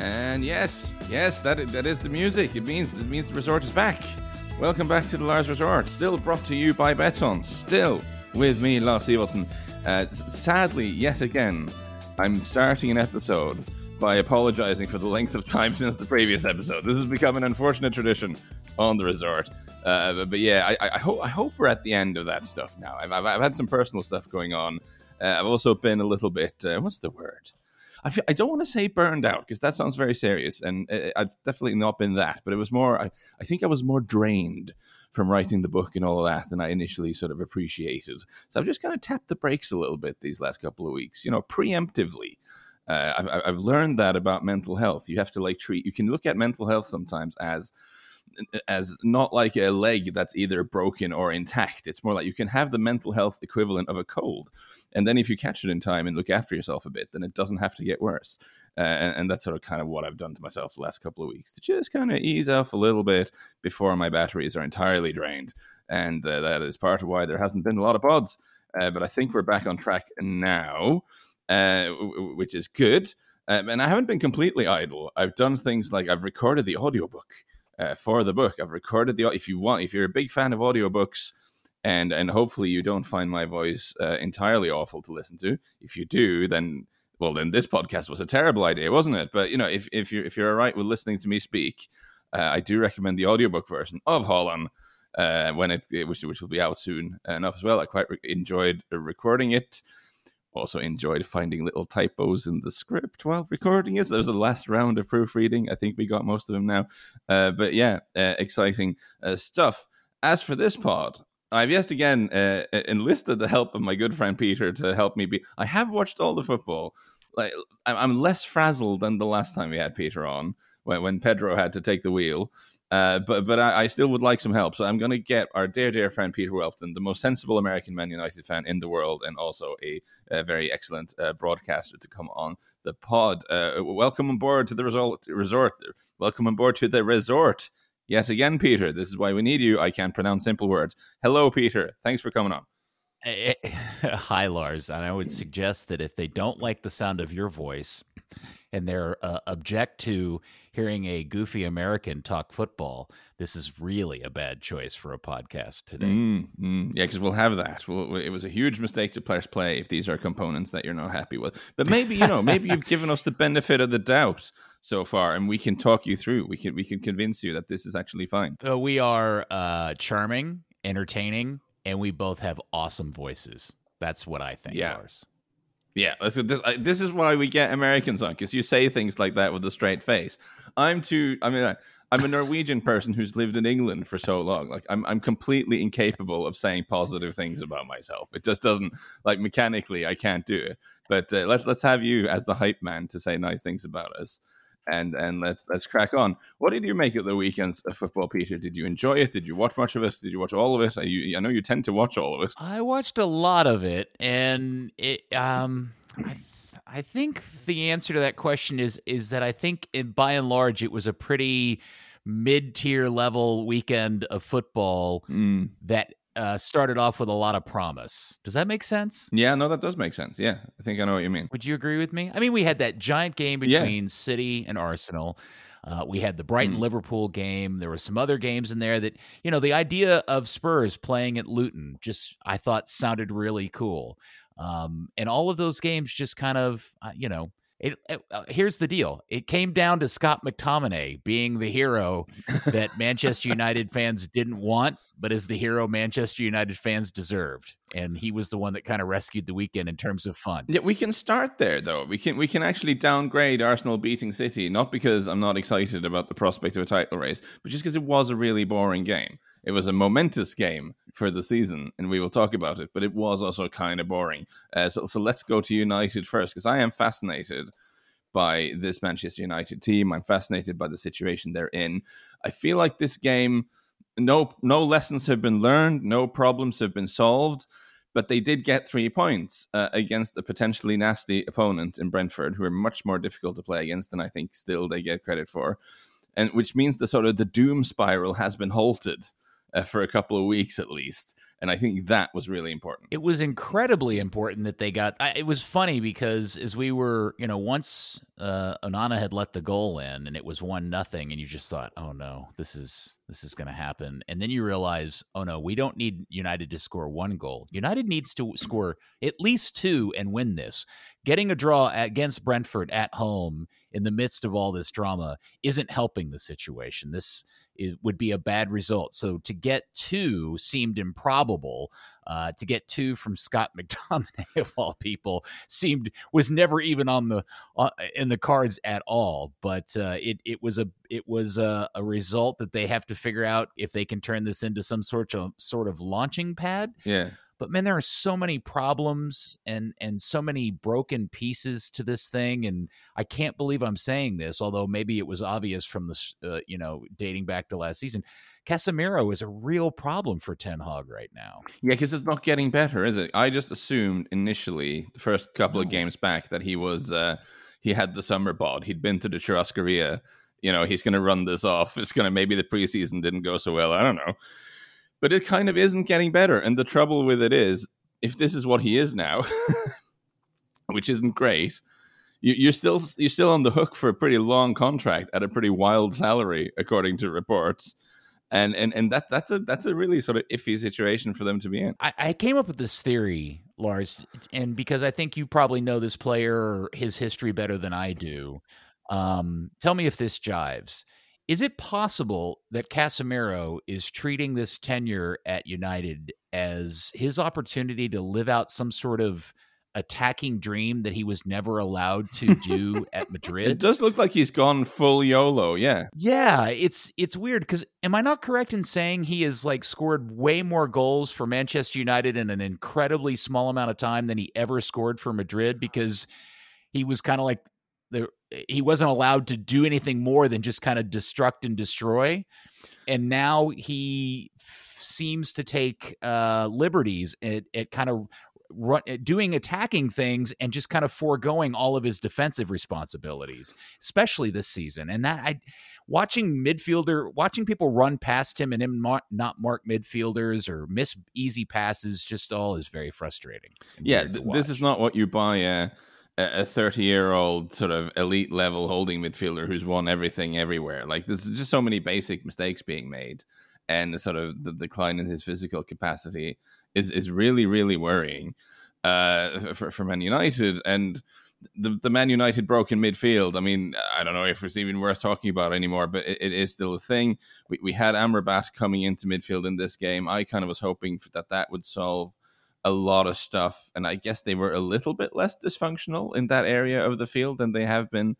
And yes, yes, that that is the music. It means it means the resort is back. Welcome back to the Lars Resort. Still brought to you by Beton. Still with me, Lars Sivertsen. Uh, sadly, yet again, I'm starting an episode by apologizing for the length of time since the previous episode. This has become an unfortunate tradition on the resort. Uh, but, but, yeah, I, I, hope I hope we're at the end of that stuff now. I've, I've, I've had some personal stuff going on. Uh, I've also been a little bit uh, what's the word? I feel, I don't want to say burned out because that sounds very serious, and uh, I've definitely not been that. But it was more. I, I think I was more drained from writing the book and all of that than I initially sort of appreciated. So I've just kind of tapped the brakes a little bit these last couple of weeks, you know, preemptively. Uh, I've, I've learned that about mental health. You have to like treat. You can look at mental health sometimes as as not like a leg that's either broken or intact. It's more like you can have the mental health equivalent of a cold. And then if you catch it in time and look after yourself a bit, then it doesn't have to get worse. Uh, and, and, that's sort of kind of what I've done to myself the last couple of weeks to just kind of ease off a little bit before my batteries are entirely drained. And uh, that is part of why there hasn't been a lot of pods. Uh, but I think we're back on track now, uh, which is good. Um, and I haven't been completely idle. I've done things like I've recorded the audiobook uh, for the book. I've recorded the if you want if you're a big fan of audiobooks and and hopefully you don't find my voice uh, entirely awful to listen to. If you do, then well then this podcast was a terrible idea, wasn't it? But you know if if you if you're all right with listening to me speak, uh, I do recommend the audiobook version of Haaland. Uh, when it, which, which will be out soon enough as well. I quite re- enjoyed recording it also enjoyed finding little typos in the script while recording it. So there was a last round of proofreading. I think we got most of them now. Uh, but yeah, uh, exciting uh, stuff. As for this part, I've yet again uh, enlisted the help of my good friend Peter to help me be. I have watched all the football. Like I'm less frazzled than the last time we had Peter on, when, when Pedro had to take the wheel. Uh, but but I, I, still would like some help. So I'm going to get our dear, dear friend Peter Welton, the most sensible American Man United fan in the world, and also a, a very excellent uh, broadcaster, to come on the pod. Uh, welcome on board to the resort, resort. Welcome on board to the resort. Yet again, Peter. This is why we need you. I can't pronounce simple words. Hello, Peter. Thanks for coming on. Hi, Lars. And I would suggest that if they don't like the sound of your voice, and they're uh, object to hearing a goofy American talk football, this is really a bad choice for a podcast today. Mm, mm, yeah, because we'll have that. Well, it was a huge mistake to press play if these are components that you're not happy with. But maybe you know, maybe you've given us the benefit of the doubt so far, and we can talk you through. We can we can convince you that this is actually fine. So we are uh, charming, entertaining, and we both have awesome voices. That's what I think. Yeah. Lars. Yeah, this, this is why we get Americans on because you say things like that with a straight face. I'm too. I mean, I'm a Norwegian person who's lived in England for so long. Like, I'm I'm completely incapable of saying positive things about myself. It just doesn't like mechanically. I can't do it. But uh, let's let's have you as the hype man to say nice things about us and and let's let's crack on. What did you make of the weekend's of football, Peter? Did you enjoy it? Did you watch much of it? Did you watch all of it? I, you, I know you tend to watch all of it. I watched a lot of it, and it um. I, I think the answer to that question is is that I think in, by and large it was a pretty mid tier level weekend of football mm. that uh, started off with a lot of promise. Does that make sense? Yeah, no, that does make sense. Yeah, I think I know what you mean. Would you agree with me? I mean, we had that giant game between yeah. City and Arsenal. Uh, we had the Brighton mm. Liverpool game. There were some other games in there that, you know, the idea of Spurs playing at Luton just, I thought, sounded really cool. Um, and all of those games just kind of, uh, you know, it, it, uh, here's the deal. It came down to Scott McTominay being the hero that Manchester United fans didn't want, but is the hero Manchester United fans deserved. And he was the one that kind of rescued the weekend in terms of fun. Yeah, we can start there though. We can we can actually downgrade Arsenal beating City, not because I'm not excited about the prospect of a title race, but just because it was a really boring game. It was a momentous game for the season, and we will talk about it. But it was also kind of boring. Uh, so, so let's go to United first, because I am fascinated by this Manchester United team. I'm fascinated by the situation they're in. I feel like this game, no no lessons have been learned, no problems have been solved, but they did get three points uh, against a potentially nasty opponent in Brentford, who are much more difficult to play against than I think still they get credit for, and which means the sort of the doom spiral has been halted uh, for a couple of weeks at least. And I think that was really important. It was incredibly important that they got. I, it was funny because as we were, you know, once uh, Onana had let the goal in and it was one nothing, and you just thought, oh no, this is this is going to happen. And then you realize, oh no, we don't need United to score one goal. United needs to score at least two and win this. Getting a draw against Brentford at home in the midst of all this drama isn't helping the situation. This it would be a bad result. So to get two seemed improbable. Uh, to get two from Scott McTominay of all people seemed was never even on the uh, in the cards at all. But uh, it it was a it was a, a, result that they have to figure out if they can turn this into some sort of sort of launching pad. Yeah. But man, there are so many problems and and so many broken pieces to this thing, and I can't believe I'm saying this, although maybe it was obvious from the uh, you know dating back to last season. Casemiro is a real problem for Ten Hag right now. Yeah, because it's not getting better, is it? I just assumed initially, the first couple no. of games back, that he was uh, he had the summer bod. He'd been to the Churrascaria. You know, he's going to run this off. It's going to maybe the preseason didn't go so well. I don't know but it kind of isn't getting better. And the trouble with it is, if this is what he is now, which isn't great, you, are still you're still on the hook for a pretty long contract at a pretty wild salary, according to reports. And and and that that's a that's a really sort of iffy situation for them to be in. I, I came up with this theory, Lars, and because I think you probably know this player or his history better than I do. Um, tell me if this jives. Is it possible that Casemiro is treating this tenure at United as his opportunity to live out some sort of attacking dream that he was never allowed to do at Madrid? It does look like he's gone full YOLO, yeah. Yeah, it's it's weird cuz am I not correct in saying he has like scored way more goals for Manchester United in an incredibly small amount of time than he ever scored for Madrid because he was kind of like he wasn't allowed to do anything more than just kind of destruct and destroy and now he f- seems to take uh, liberties at, at kind of run, doing attacking things and just kind of foregoing all of his defensive responsibilities, especially this season. And that I watching midfielder, watching people run past him and him not, not mark midfielders or miss easy passes, just all is very frustrating. Yeah, th- this is not what you buy. Uh a 30 year old sort of elite level holding midfielder who's won everything everywhere. Like there's just so many basic mistakes being made, and the sort of the decline in his physical capacity is is really really worrying uh, for for Man United and. The, the Man United broken midfield. I mean, I don't know if it's even worth talking about anymore, but it, it is still a thing. We, we had Amrabat coming into midfield in this game. I kind of was hoping that that would solve a lot of stuff, and I guess they were a little bit less dysfunctional in that area of the field than they have been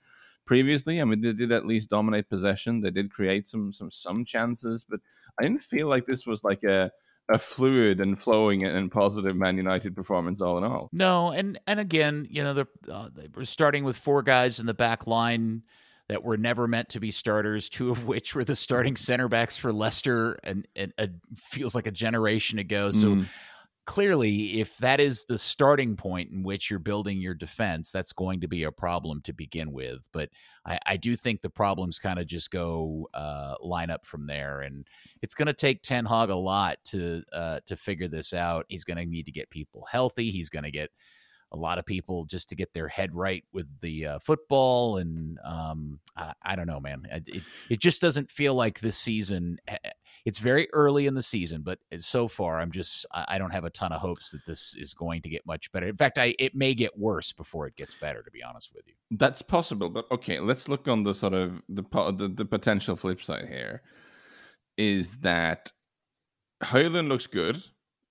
previously. I mean, they did at least dominate possession. They did create some some some chances, but I didn't feel like this was like a a fluid and flowing and positive Man United performance all in all. No, and and again, you know, they're, uh, they were starting with four guys in the back line that were never meant to be starters, two of which were the starting center backs for Leicester, and, and, and feels like a generation ago. So. Mm clearly, if that is the starting point in which you're building your defense, that's going to be a problem to begin with. But I, I do think the problems kind of just go uh, line up from there, and it's going to take Ten Hag a lot to uh, to figure this out. He's going to need to get people healthy. He's going to get a lot of people just to get their head right with the uh, football and um, I, I, don't know man it, it just doesn't feel like this season it's very early in the season, but eh, so far, I'm just I don't have a ton of hopes that this is going to get much better. In fact, I it may get worse before it gets better. To be honest with you, that's possible. But okay, let's look on the sort of the the, the potential flip side here. Is that Højlund looks good.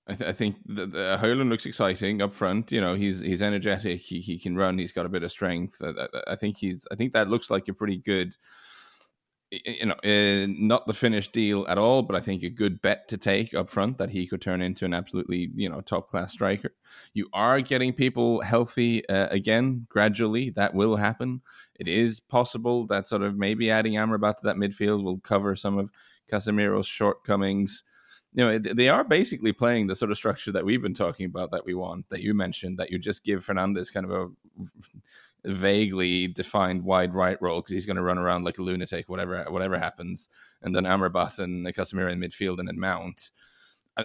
I, th- I think the, the uh, Højlund looks exciting up front. You know, he's he's energetic. He he can run. He's got a bit of strength. I, I, I think he's. I think that looks like a pretty good you know, uh, not the finished deal at all, but I think a good bet to take up front that he could turn into an absolutely, you know, top class striker. You are getting people healthy uh, again gradually. That will happen. It is possible that sort of maybe adding Amrabat to that midfield will cover some of Casemiro's shortcomings. You know, they are basically playing the sort of structure that we've been talking about that we want, that you mentioned, that you just give Fernandes kind of a vaguely defined wide right role because he's going to run around like a lunatic, whatever whatever happens, and then Amrabat and Casemiro in midfield and then Mount.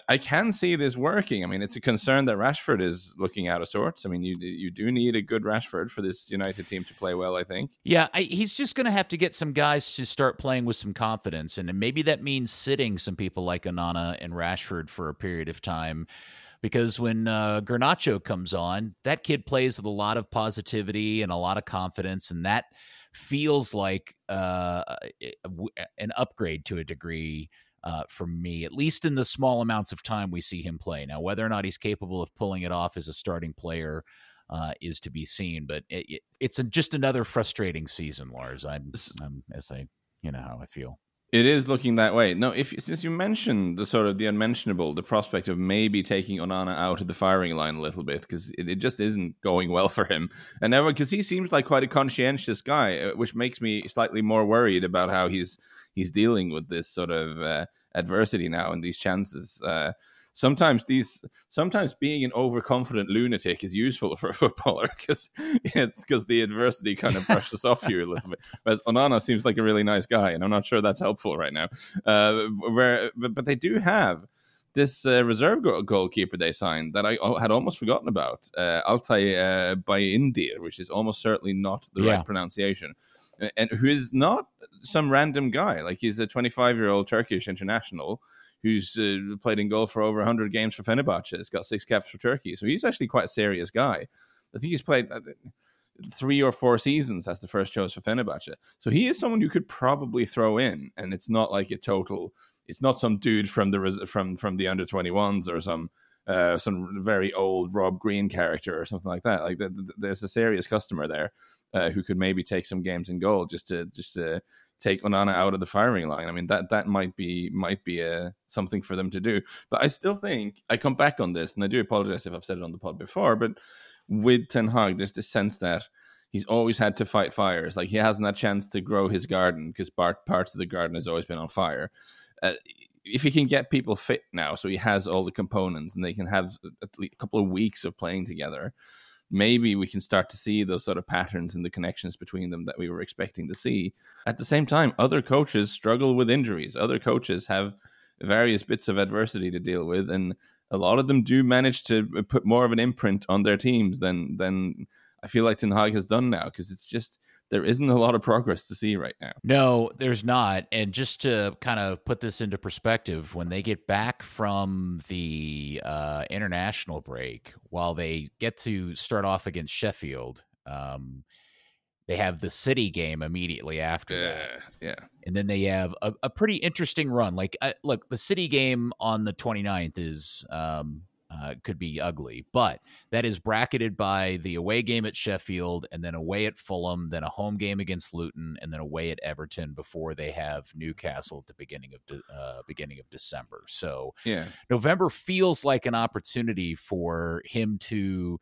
I, can see this working. I mean, it's a concern that Rashford is looking out of sorts. I mean, you you do need a good Rashford for this United team to play well. I think. Yeah, I, he's just going to have to get some guys to start playing with some confidence, and maybe that means sitting some people like Onana and Rashford for a period of time. Because when uh, Garnacho comes on, that kid plays with a lot of positivity and a lot of confidence, and that feels like uh, an upgrade to a degree uh, for me, at least in the small amounts of time we see him play. Now, whether or not he's capable of pulling it off as a starting player uh, is to be seen. But it, it, it's a, just another frustrating season, Lars. I'm, I'm, as I, you know how I feel. It is looking that way. No, if since you mentioned the sort of the unmentionable, the prospect of maybe taking Onana out of the firing line a little bit because it, it, just isn't going well for him, and because he seems like quite a conscientious guy, uh, which makes me slightly more worried about how he's he's dealing with this sort of uh, adversity now and these chances. Uh, sometimes these sometimes being an overconfident lunatic is useful for a footballer because it's because the adversity kind of brushes off you a little bit. Whereas Onana seems like a really nice guy, and I'm not sure that's helpful right now. Uh, where but, but they do have this uh, reserve goalkeeper they signed that I had almost forgotten about, uh, Altay uh, Bayindir, which is almost certainly not the yeah. right pronunciation and who is not some random guy. Like he's a 25 year old Turkish international who's uh, played in goal for over 100 games for Fenerbahce. He's got six caps for Turkey. So he's actually quite a serious guy. I think he's played uh, three or four seasons as the first choice for Fenerbahce. So he is someone you could probably throw in, and it's not like a total. It's not some dude from the from from the under 21s or some uh, some very old Rob Green character or something like that. Like the, the, there's a serious customer there uh, who could maybe take some games in goal just to just to take Onana out of the firing line. I mean that that might be might be a uh, something for them to do. But I still think I come back on this, and I do apologize if I've said it on the pod before. But with Ten Hag, there's this sense that he's always had to fight fires. Like he hasn't had a chance to grow his garden because part, parts of the garden has always been on fire. Uh, if he can get people fit now, so he has all the components and they can have a couple of weeks of playing together, maybe we can start to see those sort of patterns and the connections between them that we were expecting to see. At the same time, other coaches struggle with injuries. Other coaches have various bits of adversity to deal with, and a lot of them do manage to put more of an imprint on their teams than than I feel like Ten Hag has done now because it's just there isn't a lot of progress to see right now. No, there's not. And just to kind of put this into perspective, when they get back from the uh, international break, while they get to start off against Sheffield, um, they have the city game immediately after yeah, that. Yeah. And then they have a, a pretty interesting run. Like, uh, look, the city game on the 29th is um, uh, could be ugly. But that is bracketed by the away game at Sheffield, and then away at Fulham, then a home game against Luton, and then away at Everton before they have Newcastle at the beginning of de- uh, beginning of December. So yeah, November feels like an opportunity for him to.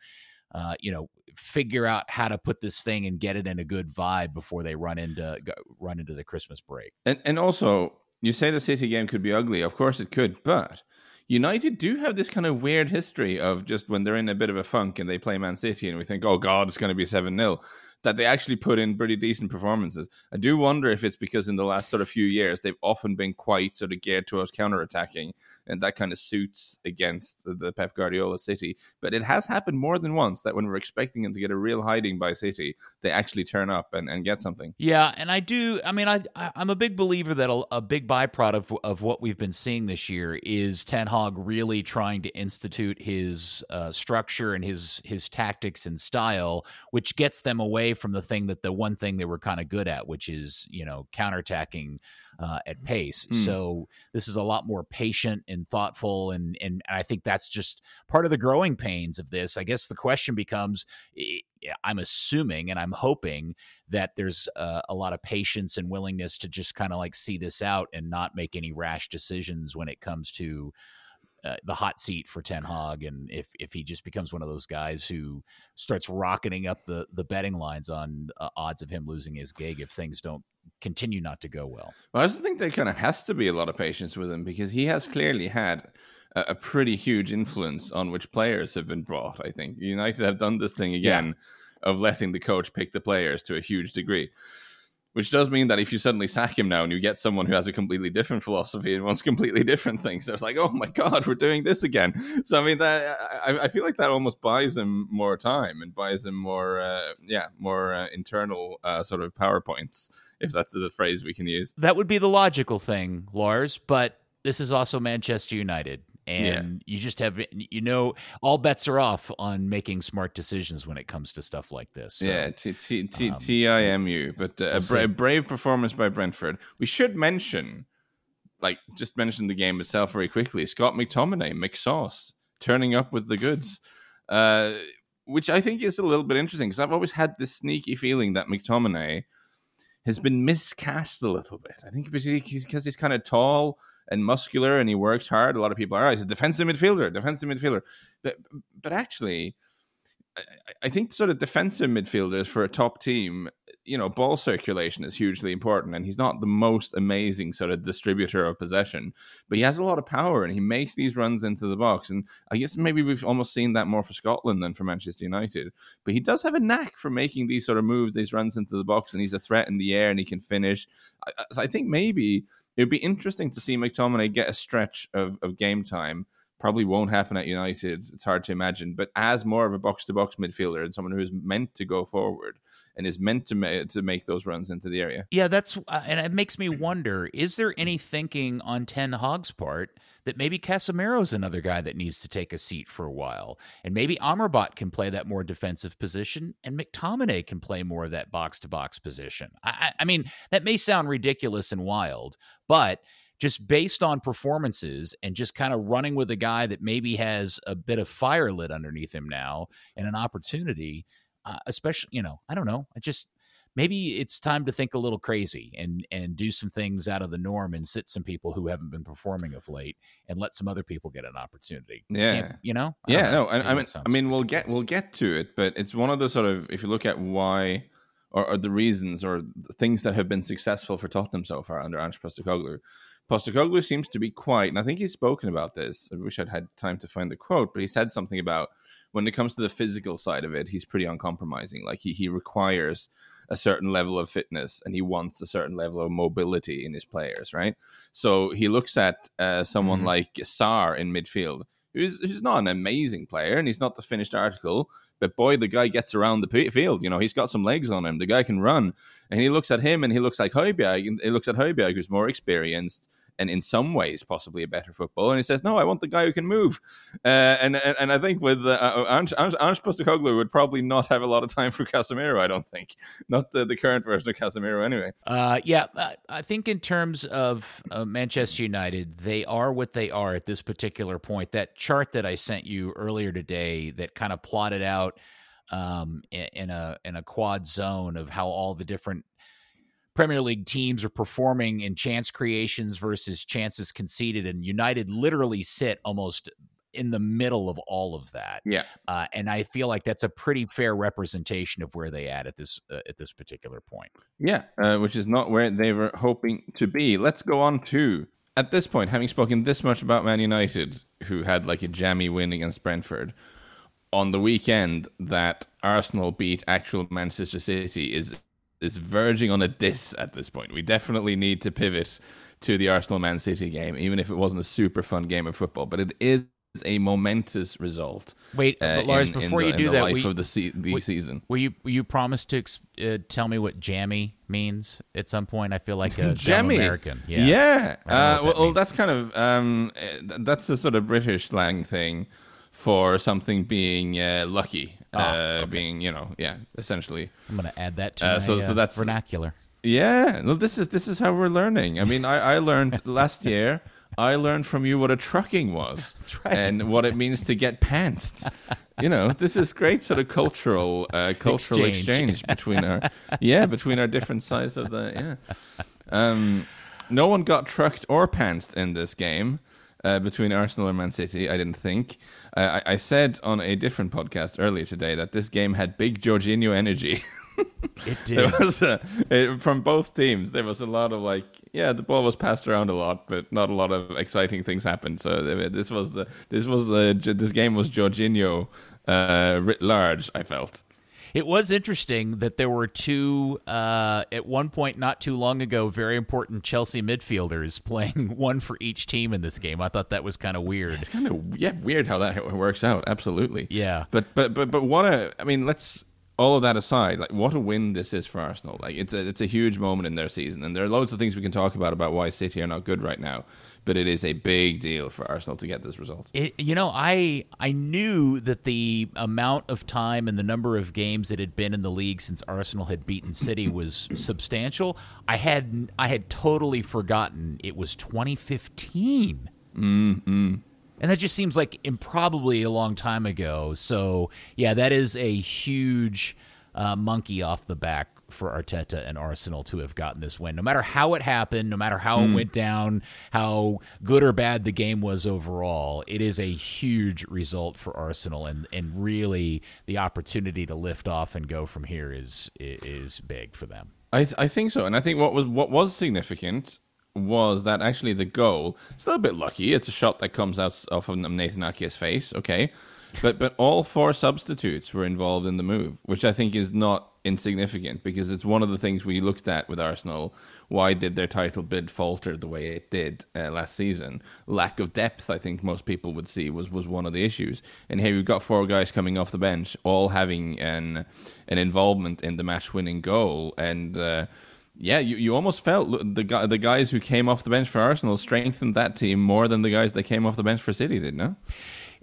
Uh, you know, figure out how to put this thing and get it in a good vibe before they run into run into the Christmas break. And and also, you say the City game could be ugly. Of course, it could, but United do have this kind of weird history of just when they're in a bit of a funk and they play Man City and we think, oh God, it's going to be 7 0 that they actually put in pretty decent performances. I do wonder if it's because in the last sort of few years they've often been quite sort of geared towards counter-attacking, and that kind of suits against the Pep Guardiola City. But it has happened more than once that when we're expecting them to get a real hiding by City, they actually turn up and, and get something. Yeah, and I do. I mean, I, I am a big believer that a, a big byproduct of, of what we've been seeing this year is Ten Hag really trying to institute his uh, structure and his his tactics and style, which gets them away from the thing that the one thing they were kind of good at, which is you know counterattacking uh, at pace. Mm. So this is a lot more patient and thoughtful, and and I think that's just part of the growing pains of this. I guess the question becomes. I'm assuming and I'm hoping that there's uh, a lot of patience and willingness to just kind of like see this out and not make any rash decisions when it comes to uh, the hot seat for Ten Hag, and if if he just becomes one of those guys who starts rocketing up the the betting lines on uh, odds of him losing his gig if things don't continue not to go well. Well, I just think there kind of has to be a lot of patience with him because he has clearly had a, a pretty huge influence on which players have been brought. I think United have done this thing again yeah. of letting the coach pick the players to a huge degree. Which does mean that if you suddenly sack him now and you get someone who has a completely different philosophy and wants completely different things, it's like, oh my god, we're doing this again. So I mean, that I, I feel like that almost buys him more time and buys him more, uh, yeah, more uh, internal uh, sort of powerpoints, if that's the phrase we can use. That would be the logical thing, Lars. But this is also Manchester United and yeah. you just have you know all bets are off on making smart decisions when it comes to stuff like this. So, yeah, T T T um, T I M U. But uh, we'll a, brave performance by Brentford. We should mention, like, just mention the game itself very quickly. Scott McTominay, McSauce, turning up with the goods. Uh, which I think is a little bit interesting because I've always had this sneaky feeling that McTominay has been miscast a little bit. I think because he's, kind of tall and muscular and he works hard. A lot of people are, oh, he's a defensive midfielder, defensive midfielder. But, but actually, I, think sort of defensive midfielders for a top team, you know, ball circulation is hugely important. And he's not the most amazing sort of distributor of possession, but he has a lot of power and he makes these runs into the box. And I guess maybe we've almost seen that more for Scotland than for Manchester United. But he does have a knack for making these sort of moves, these runs into the box, and he's a threat in the air and he can finish. I, I think maybe it would be interesting to see McTominay get a stretch of, of game time. Probably won't happen at United. It's hard to imagine. But as more of a box to box midfielder and someone who is meant to go forward and is meant to ma- to make those runs into the area. Yeah, that's uh, and it makes me wonder: is there any thinking on Ten Hag's part that maybe Casemiro's another guy that needs to take a seat for a while, and maybe Amrabat can play that more defensive position, and McTominay can play more of that box to box position. I, I mean, that may sound ridiculous and wild, but just based on performances and just kind of running with a guy that maybe has a bit of fire lit underneath him now and an opportunity, uh, especially you know, I don't know, I just maybe it's time to think a little crazy and and do some things out of the norm and sit some people who haven't been performing of late and let some other people get an opportunity. Yeah, Can't, you know. I yeah, know. no, I, I mean, I mean, we'll get we'll get to it, but it's one of the sort of if you look at why or, or the reasons or the things that have been successful for Tottenham so far under Ange Postecoglou. Postecoglou seems to be quiet, and I think he's spoken about this. I wish I'd had time to find the quote, but he said something about when it comes to the physical side of it, he's pretty uncompromising. Like he he requires a certain level of fitness and he wants a certain level of mobility in his players, right? So he looks at uh, someone mm-hmm. like Sarr in midfield, who's who's not an amazing player and he's not the finished article, but boy, the guy gets around the field. You know, he's got some legs on him. The guy can run, and he looks at him and he looks like Højbjerg. He looks at Højbjerg, who's more experienced and in some ways possibly a better football. And he says, "No, I want the guy who can move." Uh, and, and, and I think with uh, Ange, Ange, Ange Postecoglou would probably not have a lot of time for Casemiro. I don't think, not the, the current version of Casemiro anyway. Uh, yeah, I think in terms of uh, Manchester United, they are what they are at this particular point. That chart that I sent you earlier today, that kind of plotted out um, in a in a quad zone of how all the different Premier League teams are performing in chance creations versus chances conceded, and United literally sit almost in the middle of all of that. Yeah, uh, and I feel like that's a pretty fair representation of where they at at this uh, at this particular point. Yeah, uh, which is not where they were hoping to be. Let's go on to at this point, having spoken this much about Man United, who had like a jammy win against Brentford on the weekend, that Arsenal beat actual Manchester City is is verging on a diss at this point. We definitely need to pivot to the Arsenal Man City game, even if it wasn't a super fun game of football. But it is a momentous result. Wait, uh, but Lars, in, before in the, you do that, life we, of the, se- the we, season, will you will you promise to uh, tell me what jammy means at some point? I feel like a jammy American. Yeah, yeah. Uh, well, well, that's kind of um, eh, that's the sort of British slang thing for something being uh, lucky oh, okay. being you know yeah essentially i'm gonna add that to uh, my, so, so uh, that's vernacular yeah well this is this is how we're learning i mean i, I learned last year i learned from you what a trucking was right. and what it means to get pantsed you know this is great sort of cultural uh, cultural exchange. exchange between our yeah between our different sides of the yeah um no one got trucked or pantsed in this game uh, between Arsenal and Man City. I didn't think. Uh, I, I, said on a different podcast earlier today that this game had big Jorginho energy. it did. there was a, it, from both teams. There was a lot of like, yeah, the ball was passed around a lot, but not a lot of exciting things happened. So this was the this was the this game was Jorginho uh, writ large. I felt. It was interesting that there were two, uh, at one point not too long ago, very important Chelsea midfielders playing one for each team in this game. I thought that was kind of weird. It's kind of yeah weird how that works out. Absolutely. Yeah. But but but but what a I mean let's all of that aside, like what a win this is for Arsenal. Like it's a it's a huge moment in their season, and there are loads of things we can talk about about why City are not good right now but it is a big deal for Arsenal to get this result. It, you know, I I knew that the amount of time and the number of games it had been in the league since Arsenal had beaten City was substantial. I had I had totally forgotten it was 2015. Mm-hmm. And that just seems like improbably a long time ago. So, yeah, that is a huge uh, monkey off the back for Arteta and Arsenal to have gotten this win. No matter how it happened, no matter how mm. it hmm. went down, how good or bad the game was overall, it is a huge result for Arsenal and and really the opportunity to lift off and go from here is is big for them. I th- I think so. And I think what was what was significant was that actually the goal, it's a little bit lucky. It's a shot that comes out off of Nathan Ake's face, okay? But but all four substitutes were involved in the move, which I think is not insignificant because it's one of the things we looked at with Arsenal. Why did their title bid falter the way it did uh, last season? Lack of depth, I think most people would see was was one of the issues. And here we've got four guys coming off the bench, all having an an involvement in the match winning goal, and. Uh, yeah, you, you almost felt the the guys who came off the bench for Arsenal strengthened that team more than the guys that came off the bench for City did, no?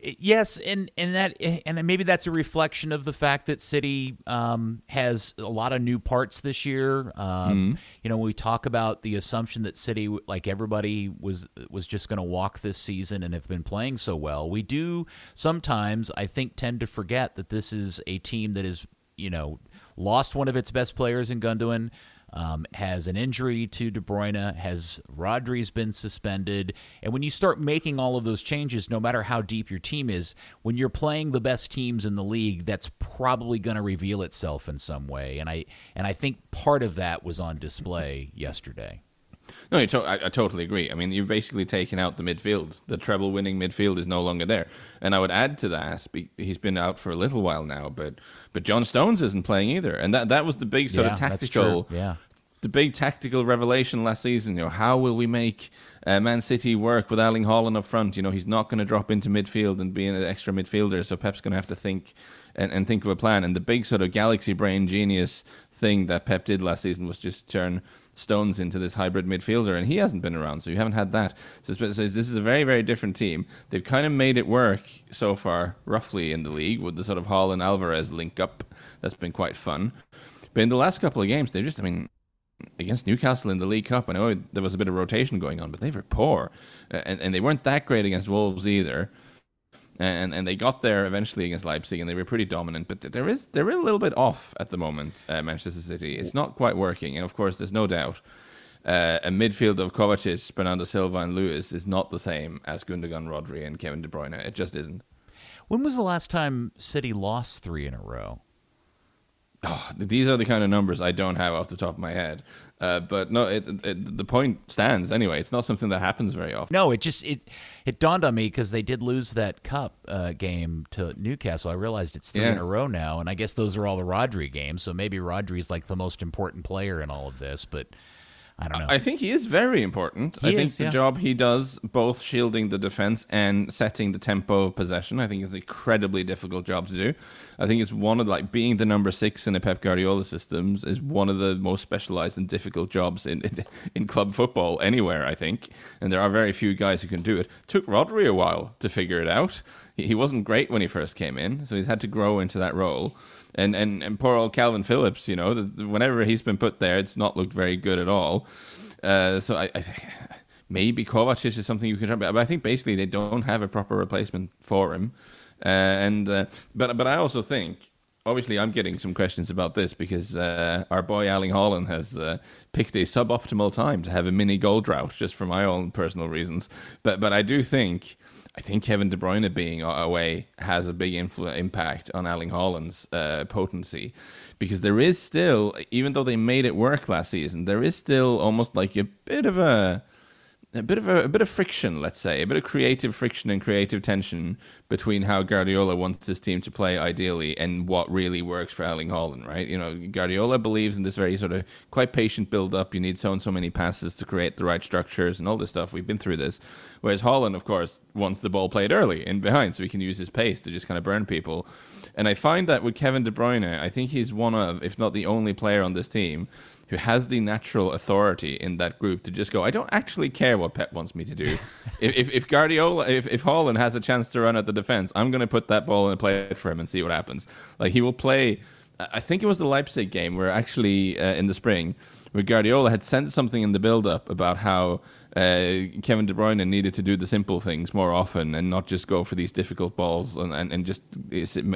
Yes, and and that and maybe that's a reflection of the fact that City um, has a lot of new parts this year. Um, mm-hmm. You know, we talk about the assumption that City, like everybody, was was just going to walk this season and have been playing so well. We do sometimes, I think, tend to forget that this is a team that is, you know, lost one of its best players in Gundogan um, has an injury to De Bruyne, has Rodri's been suspended. And when you start making all of those changes, no matter how deep your team is, when you're playing the best teams in the league, that's probably going to reveal itself in some way. And I and I think part of that was on display yesterday. No, to- I, I, totally agree. I mean, you've basically taken out the midfield. The treble winning midfield is no longer there. And I would add to that, he's been out for a little while now, but but John Stones isn't playing either, and that that was the big sort yeah, of tactical, yeah. the big tactical revelation last season. You know, how will we make uh, Man City work with Erling Haaland up front? You know, he's not going to drop into midfield and be an extra midfielder, so Pep's going to have to think and, and think of a plan. And the big sort of galaxy brain genius thing that Pep did last season was just turn Stones into this hybrid midfielder, and he hasn't been around, so you haven't had that. So, so this is a very, very different team. They've kind of made it work so far, roughly in the league, with the sort of Haaland Alvarez link up. That's been quite fun. But in the last couple of games, they just, I mean, against Newcastle in the League Cup, I know there was a bit of rotation going on, but they were poor, and and they weren't that great against Wolves either and and they got there eventually against Leipzig, and they were pretty dominant. But there is they're a little bit off at the moment. Uh, Manchester City, it's not quite working, and of course, there's no doubt. Uh, a midfield of Kovacic, Bernardo Silva, and Lewis is not the same as Gundogan, Rodri, and Kevin De Bruyne. It just isn't. When was the last time City lost three in a row? Oh, these are the kind of numbers I don't have off the top of my head. Uh, but no, it, it, the point stands anyway. It's not something that happens very often. No, it just it it dawned on me because they did lose that cup uh, game to Newcastle. I realized it's three yeah. in a row now, and I guess those are all the Rodri games. So maybe Rodri's like the most important player in all of this, but I don't know. I think he is very important. He I think is, the yeah. job he does, both shielding the defense and setting the tempo of possession, I think is an incredibly difficult job to do. I think it's one of like being the number six in a Pep Guardiola systems is one of the most specialized and difficult jobs in in, in club football anywhere. I think, and there are very few guys who can do it. Took Rodri a while to figure it out. He, he wasn't great when he first came in, so he's had to grow into that role and and and poor old Kalvin Phillips, you know, the, the, whenever he's been put there, it's not looked very good at all. Uh, so I, I think maybe Kovacic is something you can try, but I think basically they don't have a proper replacement for him. Uh, and uh, but but I also think obviously I'm getting some questions about this because uh, our boy Erling Haaland has uh, picked a suboptimal time to have a mini goal drought just for my own personal reasons. But but I do think I think Kevin De Bruyne being away has a big influ- impact on Erling Haaland's uh, potency. Because there is still, even though they made it work last season, there is still almost like a bit of a a bit of a, a, bit of friction, let's say, a bit of creative friction and creative tension between how Guardiola wants his team to play ideally and what really works for Erling Haaland, right? You know, Guardiola believes in this very sort of quite patient build up. You need so and so many passes to create the right structures and all this stuff. We've been through this. Whereas Haaland, of course, wants the ball played early and behind so he can use his pace to just kind of burn people. And I find that with Kevin De Bruyne, I think he's one of, if not the only player on this team who has the natural authority in that group to just go, I don't actually care what Pep wants me to do. if, if, if Guardiola, if, if Haaland has a chance to run at the defense, I'm going to put that ball and play it for him and see what happens. Like he will play. I think it was the Leipzig game where actually uh, in the spring, where Guardiola had sent something in the build up about how uh, Kevin De Bruyne needed to do the simple things more often and not just go for these difficult balls and, and, and just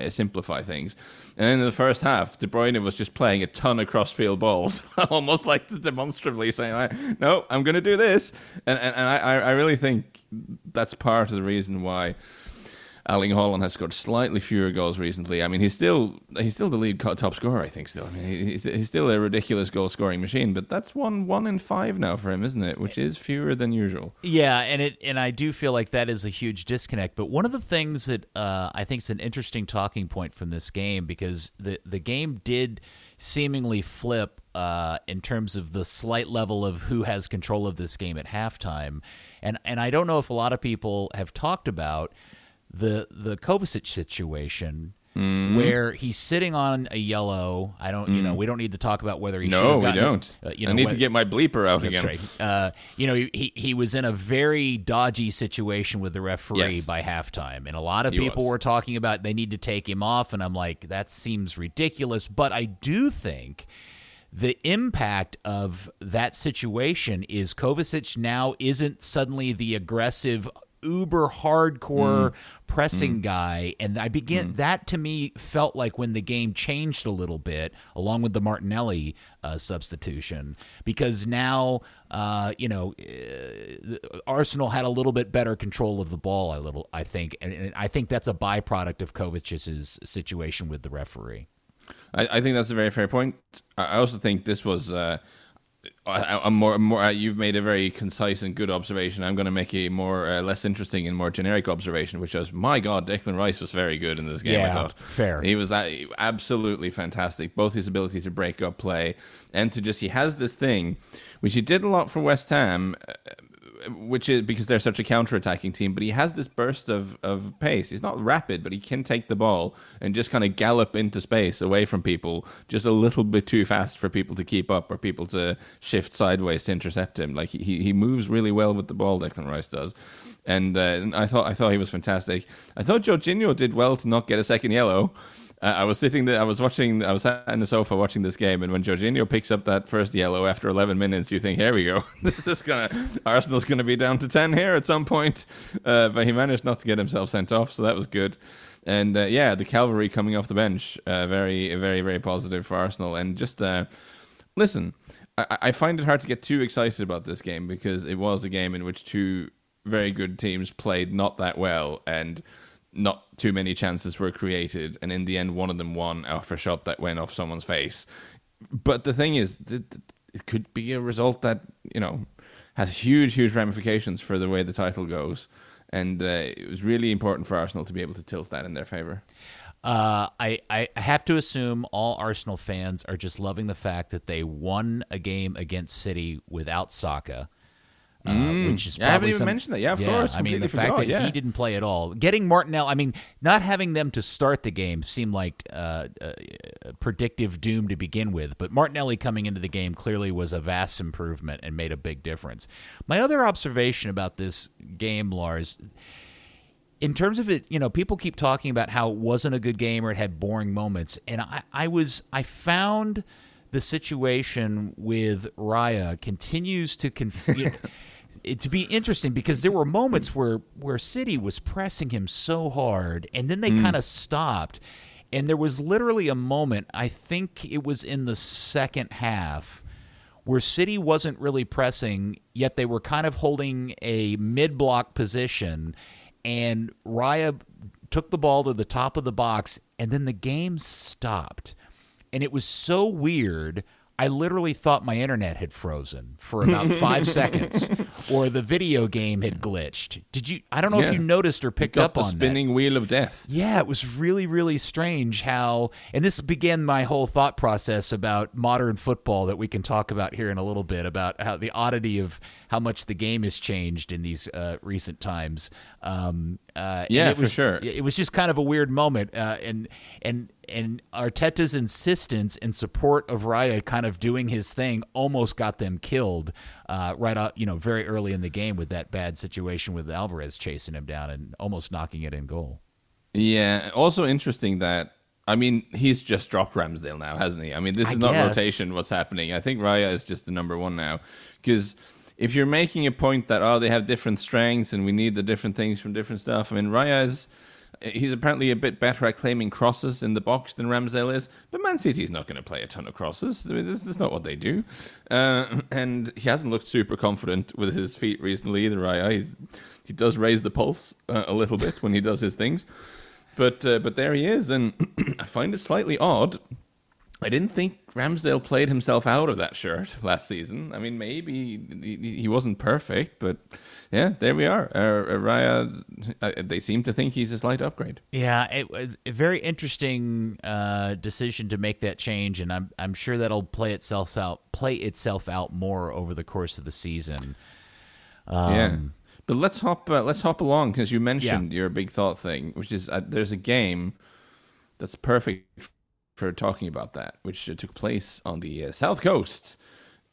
simplify things. And then in the first half, De Bruyne was just playing a ton of crossfield balls, almost like demonstrably saying, "No, I'm going to do this." And and, and I I really think that's part of the reason why Erling Haaland has scored slightly fewer goals recently. I mean, he's still he's still the lead top scorer. I think still. I mean, he's, he's still a ridiculous goal scoring machine. But that's one one in five now for him, isn't it? Which is fewer than usual. Yeah, and it and I do feel like that is a huge disconnect. But one of the things that uh, I think is an interesting talking point from this game because the the game did seemingly flip uh, in terms of the slight level of who has control of this game at halftime, and and I don't know if a lot of people have talked about the the Kovacic situation mm. where he's sitting on a yellow. I don't, mm. you know, mm. we don't need to talk about whether he. No, we don't. Uh, you know, I need to get my bleeper out again. Right. Uh, you know, he he was in a very dodgy situation with the referee yes. by halftime, and a lot of he people was. were talking about they need to take him off, and I'm like, that seems ridiculous. But I do think the impact of that situation is Kovacic now isn't suddenly the aggressive uber hardcore mm. pressing mm. guy and i begin mm. that to me felt like when the game changed a little bit along with the martinelli uh, substitution because now uh, you know uh, arsenal had a little bit better control of the ball a little i think and, and i think that's a byproduct of kovacic's situation with the referee I, I, think that's a very fair point i also think this was uh, I, am more, more. Uh, you've made a very concise and good observation. I'm going to make a more uh, less interesting and more generic observation, which was, my God, Declan Rice was very good in this game. Yeah, I thought fair. He was uh, absolutely fantastic. Both his ability to break up play and to just he has this thing, which he did a lot for West Ham. Which is because they're such a counter-attacking team. But he has this burst of, of pace. He's not rapid, but he can take the ball and just kind of gallop into space away from people, just a little bit too fast for people to keep up or people to shift sideways to intercept him. Like he he moves really well with the ball. Declan Rice does. And, uh, I thought I thought he was fantastic. I thought Jorginho did well to not get a second yellow. Uh, I was sitting there, I was watching, I was sat on the sofa watching this game, and when Jorginho picks up that first yellow after 11 minutes, you think, here we go. this is gonna, Arsenal's gonna be down to 10 here at some point. Uh, but he managed not to get himself sent off, so that was good. And uh, yeah, the cavalry coming off the bench, uh, very, very, very positive for Arsenal. And just uh, listen, I, I find it hard to get too excited about this game because it was a game in which two very good teams played not that well and not too many chances were created, and in the end, one of them won off a shot that went off someone's face. But the thing is, it could be a result that you know has huge, huge ramifications for the way the title goes, and uh, it was really important for Arsenal to be able to tilt that in their favor. Uh, I, I have to assume all Arsenal fans are just loving the fact that they won a game against City without Saka. Uh, mm. which is yeah, I haven't even some, mentioned that. Yeah, of yeah, course. I mean, the fact that yeah. he didn't play at all, getting Martinelli. I mean, not having them to start the game seemed like uh, uh, predictive doom to begin with. But Martinelli coming into the game clearly was a vast improvement and made a big difference. My other observation about this game, Lars in terms of it, you know, people keep talking about how it wasn't a good game or it had boring moments, and I, I was, I found the situation with Raya continues to confuse. it, to be interesting because there were moments where where City was pressing him so hard, and then they mm. kind of stopped. And there was literally a moment, I think it was in the second half, where City wasn't really pressing, yet they were kind of holding a mid block position. And Raya took the ball to the top of the box, and then the game stopped. And it was so weird. I literally thought my internet had frozen for about five seconds, or the video game had glitched. Did you? I don't know yeah. if you noticed or picked up the on spinning that. wheel of death. Yeah, it was really, really strange how, and this began my whole thought process about modern football that we can talk about here in a little bit about how the oddity of how much the game has changed in these uh, recent times. Um, uh, yeah, was, for sure. It was just kind of a weird moment, uh, and and and Arteta's insistence and support of Raya kind of doing his thing almost got them killed uh, right out, you know, very early in the game with that bad situation with Alvarez chasing him down and almost knocking it in goal. Yeah. Also interesting that I mean, he's just dropped Ramsdale now, hasn't he? I mean, this is I not guess. rotation. What's happening? I think Raya is just the number one now because if you're making a point that oh they have different strengths and we need the different things from different stuff, I mean, Raya is he's apparently a bit better at claiming crosses in the box than Ramsdale is, but Man City's not going to play a ton of crosses. I mean, this, this is not what they do. Uh, and he hasn't looked super confident with his feet recently either. Right? He's, he does raise the pulse uh, a little bit when he does his things. But uh, but there he is, and I find it slightly odd I didn't think Ramsdale played himself out of that shirt last season. I mean, maybe he wasn't perfect, but yeah, there we are. Uh, Raya, uh, they seem to think he's a slight upgrade. Yeah, it, a very interesting uh, decision to make that change, and I'm I'm sure that'll play itself out play itself out more over the course of the season. Um, yeah. But let's hop uh, let's hop along because you mentioned yeah. your big thought thing, which is uh, there's a game that's perfect for talking about that, which took place on the uh, south coast,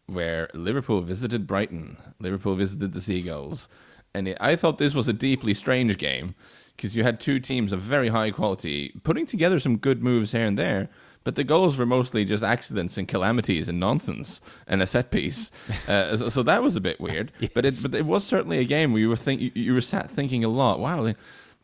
where Liverpool visited Brighton. Liverpool visited the Seagulls, and it, I thought this was a deeply strange game because you had two teams of very high quality putting together some good moves here and there. But the goals were mostly just accidents and calamities and nonsense and a set piece. Uh, so, so, that was a bit weird. yes. But it but it was certainly a game where you were think you, you were sat thinking a lot. Wow,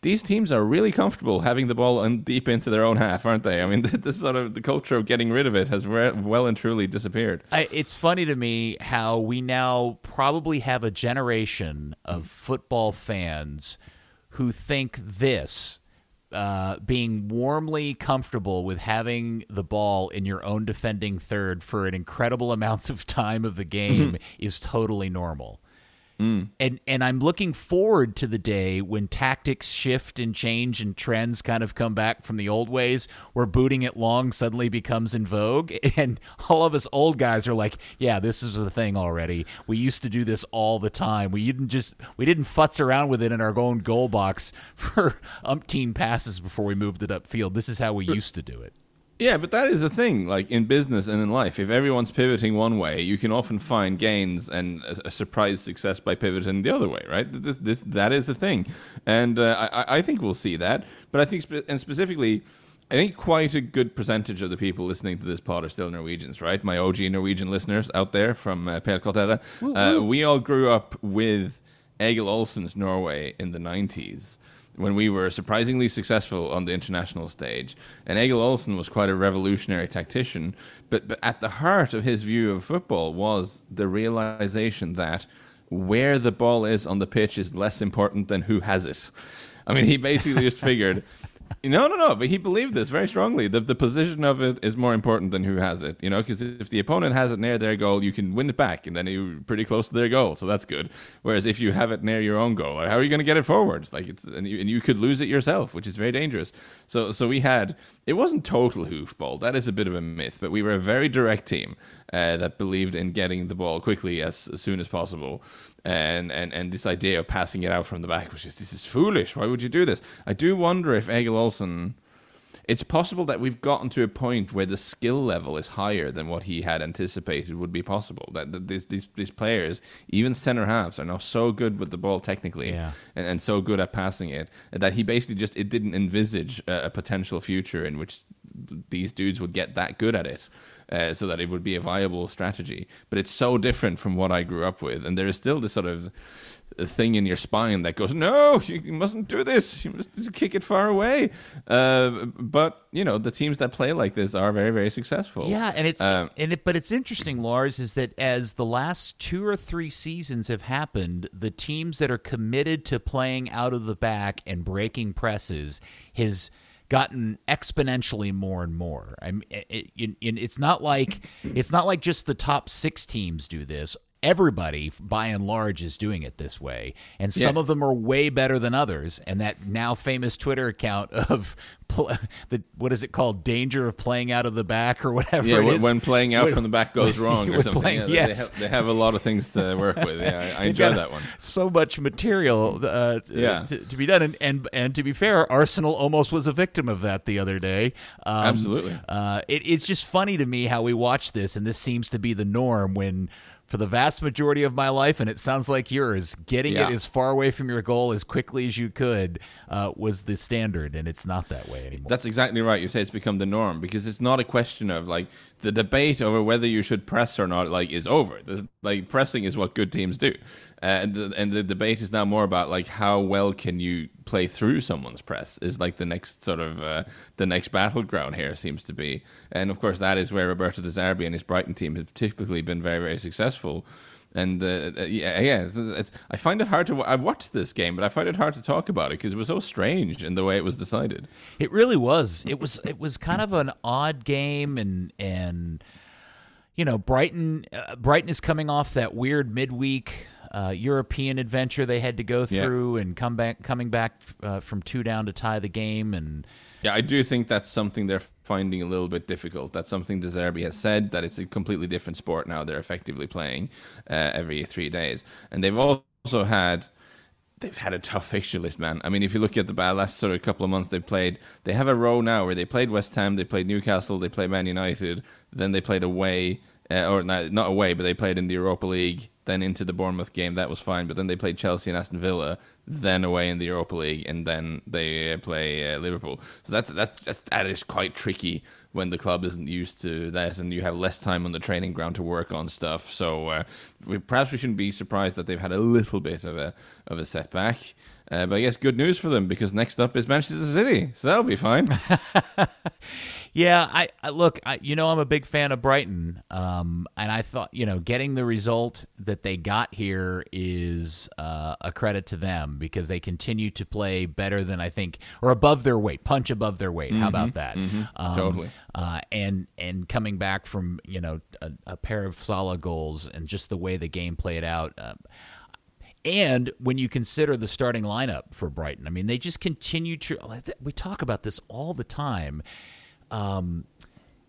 these teams are really comfortable having the ball deep into their own half, aren't they? I mean, this sort of the culture of getting rid of it has re- well and truly disappeared. I, it's funny to me how we now probably have a generation of football fans who think this. Uh, being warmly comfortable with having the ball in your own defending third for an incredible amounts of time of the game is totally normal. Mm. And and I'm looking forward to the day when tactics shift and change and trends kind of come back from the old ways where booting it long suddenly becomes in vogue and all of us old guys are like, yeah, this is the thing already. We used to do this all the time. We didn't just we didn't futz around with it in our own goal box for umpteen passes before we moved it upfield. This is how we used to do it. Yeah, but that is the thing. Like in business and in life, if everyone's pivoting one way, you can often find gains and a, a surprise success by pivoting the other way, right? This, this that is the thing, and uh, I, I think we'll see that. But I think, spe- and specifically, I think quite a good percentage of the people listening to this pod are still Norwegians, right? My OG Norwegian listeners out there from uh, uh, we all grew up with Egil Olsen's Norway in the nineties when we were surprisingly successful on the international stage. And Egil Olsen was quite a revolutionary tactician, but, but at the heart of his view of football was the realization that where the ball is on the pitch is less important than who has it. I mean, he basically just figured no, no, no. But he believed this very strongly. The the position of it is more important than who has it. You know, because if the opponent has it near their goal, you can win it back, and then you're pretty close to their goal, so that's good. Whereas if you have it near your own goal, how are you going to get it forwards? Like it's and you, and you could lose it yourself, which is very dangerous. So so we had it wasn't total hoofball. That is a bit of a myth, but we were a very direct team uh, that believed in getting the ball quickly as, as soon as possible and, and, and this idea of passing it out from the back was just this is foolish. Why would you do this? I do wonder if Egil Olsen. It's possible that we've gotten to a point where the skill level is higher than what he had anticipated would be possible. That, that these, these these players, even center halves, are now so good with the ball technically yeah. and, and so good at passing it that he basically just it didn't envisage a, a potential future in which these dudes would get that good at it uh, so that it would be a viable strategy. But it's so different from what I grew up with, and there is still this sort of thing in your spine that goes, "No, you mustn't do this. You must kick it far away." Uh, but you know, the teams that play like this are very, very successful. Yeah, and it's um, and it, but it's interesting, Lars, is that as the last two or three seasons have happened, the teams that are committed to playing out of the back and breaking presses, his gotten exponentially more and more. I mean, it, it, it's not like it's not like just the top six teams do this everybody by and large is doing it this way. And some yeah. of them are way better than others. And that now famous twitter account of pl- the what is it called? Danger of playing out of the back or whatever yeah when, when, playing out when, from the back goes wrong or something. playing, yeah, yes. they, have, they, have, a lot of things to work with. Yeah i, I enjoy that one. so much material uh, yeah. to, to, be done. And, and and to be fair arsenal almost was a victim of that the other day. Um, absolutely. uh, it, it's just funny to me how we watch this and this seems to be the norm when for the vast majority of my life, and it sounds like yours, getting yeah. it as far away from your goal as quickly as you could uh, was the standard, and it's not that way anymore. That's exactly right. You say it's become the norm because it's not a question of like the debate over whether you should press or not like is over. There's, like pressing is what good teams do, uh, and the, and the debate is now more about like how well can you play through someone's press is like the next sort of uh, the next battleground here seems to be, and of course that is where Roberto De Zerbi and his Brighton team have typically been very very successful and uh, uh, yeah, yeah it's, it's, I find it hard to. I've watched this game, but I find it hard to talk about it because it was so strange in the way it was decided. It really was. It was. It was kind of an odd game, and and you know, Brighton. Uh, Brighton is coming off that weird midweek. Uh, European adventure they had to go through, yeah. and come back, coming back uh, from two down to tie the game, and yeah, I do think that's something they're finding a little bit difficult. That's something De Zerbi has said that it's a completely different sport now. They're effectively playing uh, every three days, and they've also had they've had a tough fixture list, man. I mean, if you look at the last sort of couple of months, they played. They have a row now where they played West Ham, they played Newcastle, they played Man United, then they played away, uh, or not, not away, but they played in the Europa League, then into the Bournemouth game. That was fine, but then they played Chelsea and Aston Villa, then away in the Europa League, and then they play uh, Liverpool. So that's, that's, that's that is quite tricky when the club isn't used to that, and you have less time on the training ground to work on stuff. So uh, we, perhaps we shouldn't be surprised that they've had a little bit of a of a setback. Uh, but I guess good news for them because next up is Manchester City, so that'll be fine. Yeah, I, I look. I, you know, I'm a big fan of Brighton, um, and I thought you know getting the result that they got here is uh, a credit to them because they continue to play better than I think or above their weight, punch above their weight. Mm-hmm, How about that? Mm-hmm, um, totally. Uh, and and coming back from you know a, a, pair of solid goals and just the way the game played out. Uh, and when you consider the starting lineup for Brighton, I mean, they just continue to. We talk about this all the time um,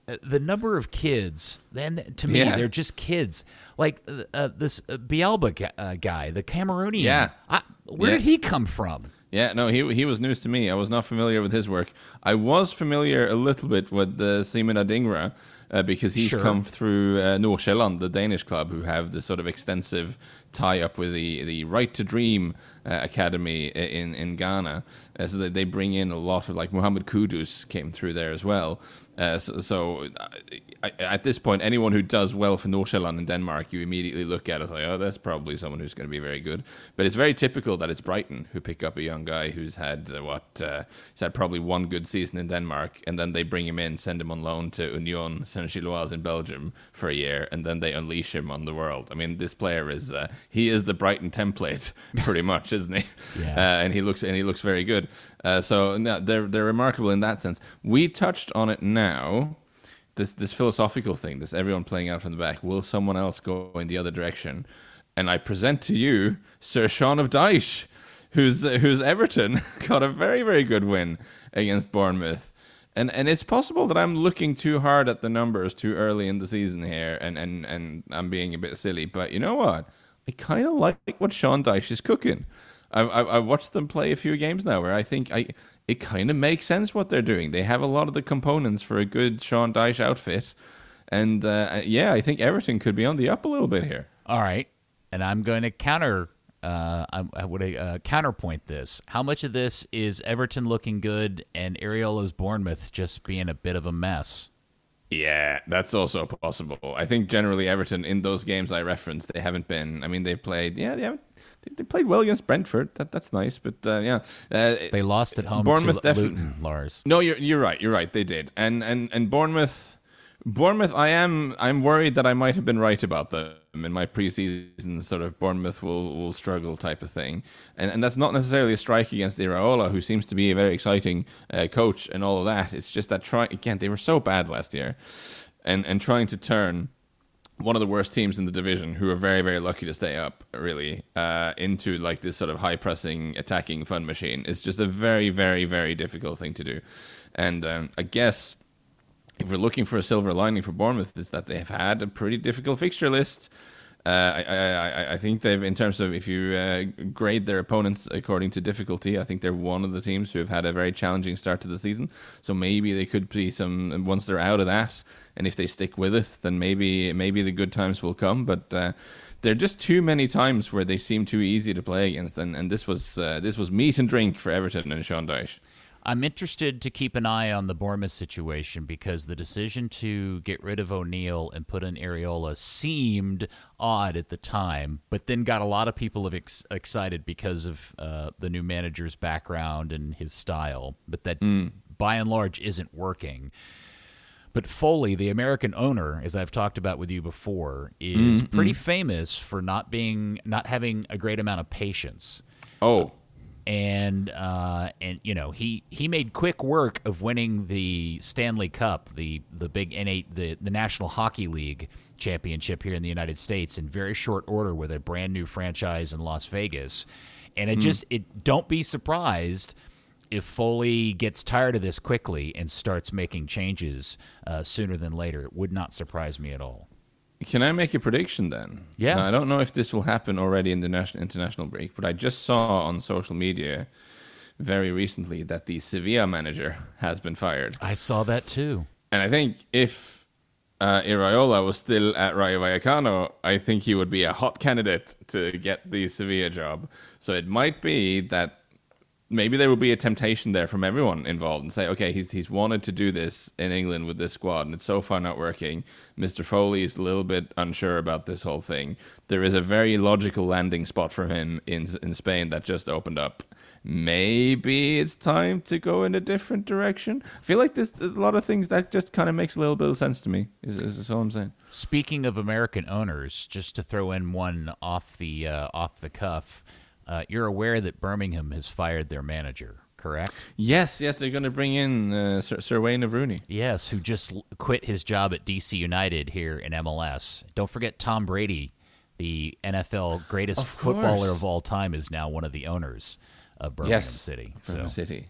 the number of kids, and to me, yeah. they're just kids. Like uh, uh this uh, Baleba uh, guy, the Cameroonian. Yeah. I, where yeah. did he come from? Yeah, no, he he was news to me. I was not familiar with his work. I was familiar a little bit with the Simon Adingra uh, because he's sure. come through uh, Nordsjælland, the Danish club, who have this sort of extensive tie up with the the Right to Dream uh, Academy in in Ghana. Uh, so that they bring in a lot of like Mohamed Kudus came through there as well. Uh, so, so I, at this point, anyone who does well for Nordsjælland in Denmark, you immediately look at it like, oh, that's probably someone who's going to be very good. But it's very typical that it's Brighton who pick up a young guy who's had uh, what uh, he's had probably one good season in Denmark, and then they bring him in, send him on loan to Union Saint-Gilloise in Belgium for a year, and then they unleash him on the world. I mean, this player is uh, he is the Brighton template pretty much, isn't he? Yeah. Uh, and he looks and he looks very good. Uh, so no, they're they're remarkable in that sense. We touched on it now. This this philosophical thing, this everyone playing out from the back. Will someone else go in the other direction? And I present to you Sir Sean of Dyche, who's who's Everton got a very very good win against Bournemouth. And and it's possible that I'm looking too hard at the numbers too early in the season here, and and and I'm being a bit silly. But you know what? I kind of like what Sean Dyche is cooking. I've, I've watched them play a few games now where I think I it kind of makes sense what they're doing. They have a lot of the components for a good Sean Dyche outfit, and uh, yeah, I think Everton could be on the up a little bit here. All right, and I'm going to counter. Uh, I, I would uh, counterpoint this. How much of this is Everton looking good and Iraola's Bournemouth just being a bit of a mess? Yeah, that's also possible. I think generally Everton in those games I referenced, they haven't been. I mean, they've played. Yeah, they haven't they played well against Brentford. That that's nice, but uh, yeah, uh, they lost at home. Bournemouth to Luton, Lars. No, you're you're right. You're right. They did, and and and Bournemouth. Bournemouth, I am. I'm worried that I might have been right about them in my preseason sort of Bournemouth will will struggle type of thing, and and that's not necessarily a strike against Iraola, who seems to be a very exciting uh, coach and all of that. It's just that try again they were so bad last year, and and trying to turn one of the worst teams in the division, who are very, very lucky to stay up, really, uh, into like this sort of high pressing, attacking fun machine is just a very, very, very difficult thing to do. And um, I guess if we're looking for a silver lining for Bournemouth, it's that they've had a pretty difficult fixture list. Uh, I, I, I think they've, in terms of if you uh, grade their opponents according to difficulty, I think they're one of the teams who have had a very challenging start to the season. So maybe they could be some once they're out of that, and if they stick with it, then maybe maybe the good times will come. But uh, there are just too many times where they seem too easy to play against, and, and this was uh, this was meat and drink for Everton and Sean Dyche. I'm interested to keep an eye on the Bournemouth situation because the decision to get rid of O'Neill and put in Iraola seemed odd at the time, but then got a lot of people ex- excited because of uh, the new manager's background and his style. But that, mm. by and large, isn't working. But Foley, the American owner, as I've talked about with you before, is mm-hmm. pretty famous for not being not having a great amount of patience. Oh, and uh, and you know he he made quick work of winning the Stanley Cup, the the big N8 the the National Hockey League championship here in the United States in very short order with a brand new franchise in Las Vegas, and it mm. just it don't be surprised if Foley gets tired of this quickly and starts making changes uh, sooner than later. It would not surprise me at all. Can I make a prediction then? Yeah. Now, I don't know if this will happen already in the national international break, but I just saw on social media very recently that the Sevilla manager has been fired. I saw that too. And I think if uh, Iraola was still at Rayo Vallecano, I think he would be a hot candidate to get the Sevilla job. So it might be that maybe there will be a temptation there from everyone involved and say, okay, he's he's wanted to do this in England with this squad, and it's so far not working. Mr. Foley is a little bit unsure about this whole thing. There is a very logical landing spot for him in in Spain that just opened up. Maybe it's time to go in a different direction. I feel like there's, there's a lot of things that just kind of makes a little bit of sense to me. Is, is, all I'm saying. Speaking of American owners, just to throw in one off the uh, off the cuff, uh, you're aware that Birmingham has fired their manager, correct? Yes, yes, they're going to bring in uh, Sir, Sir Wayne Rooney. Yes, who just quit his job at DC United here in MLS. Don't forget Tom Brady, the NFL greatest of footballer of all time, is now one of the owners of Birmingham yes, City. Birmingham so. City.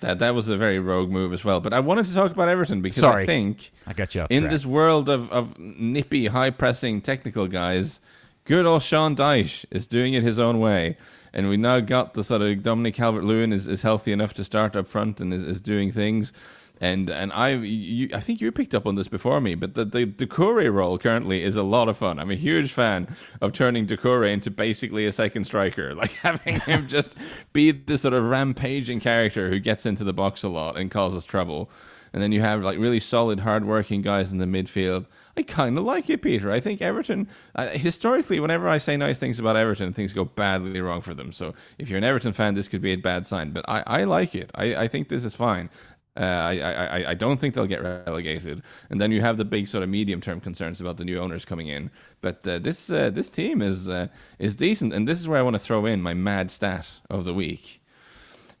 That that was a very rogue move as well. But I wanted to talk about Everton because Sorry, I think I got you in track. this world of, of nippy, high pressing technical guys, good old Sean Dyche is doing it his own way and we now got the sort of Dominic Calvert Lewin is, is healthy enough to start up front and is, is doing things. And and I you, I think you picked up on this before me, but the the Doucouré role currently is a lot of fun. I'm a huge fan of turning Doucouré into basically a second striker, like having him just be this sort of rampaging character who gets into the box a lot and causes trouble. And then you have like really solid, hard-working guys in the midfield. I kind of like it, Peter. I think Everton, uh, historically, whenever I say nice things about Everton, things go badly wrong for them. So if you're an Everton fan, this could be a bad sign. But I, I like it. I, I think this is fine. Uh, I, I, I don't think they'll get relegated. And then you have the big sort of medium term concerns about the new owners coming in. But uh, this uh, this team is uh, is decent. And this is where I want to throw in my mad stat of the week.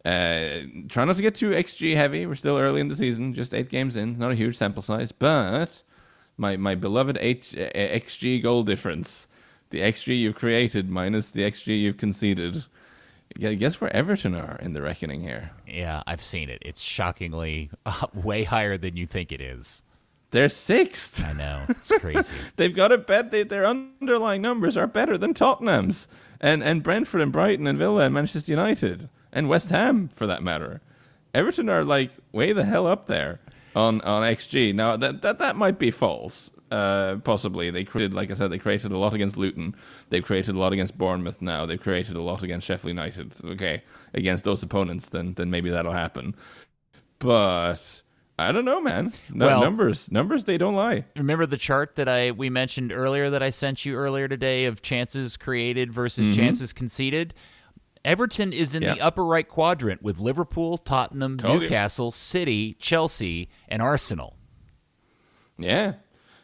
Uh, try not to get too XG heavy. We're still early in the season, just eight games in, not a huge sample size. But my my beloved H, uh, xG goal difference, the xG you've created minus the xG you've conceded. I guess where Everton are in the reckoning here? Yeah, I've seen it. It's shockingly uh, way higher than you think it is. They're sixth. I know it's crazy. They've got a bet. They, their underlying numbers are better than Tottenham's and and Brentford and Brighton and Villa and Manchester United and West Ham for that matter. Everton are like way the hell up there on on XG. Now that that that might be false. Uh, possibly they created, like I said, they created a lot against Luton. They've created a lot against Bournemouth. Now they've created a lot against Sheffield United. Okay, against those opponents, then then maybe that'll happen. But I don't know, man. No, well, numbers, numbers, they don't lie. Remember the chart that I we mentioned earlier that I sent you earlier today of chances created versus mm-hmm. chances conceded. Everton is in the upper right quadrant with Liverpool, Tottenham, Told Newcastle, you. City, Chelsea, and Arsenal. Yeah.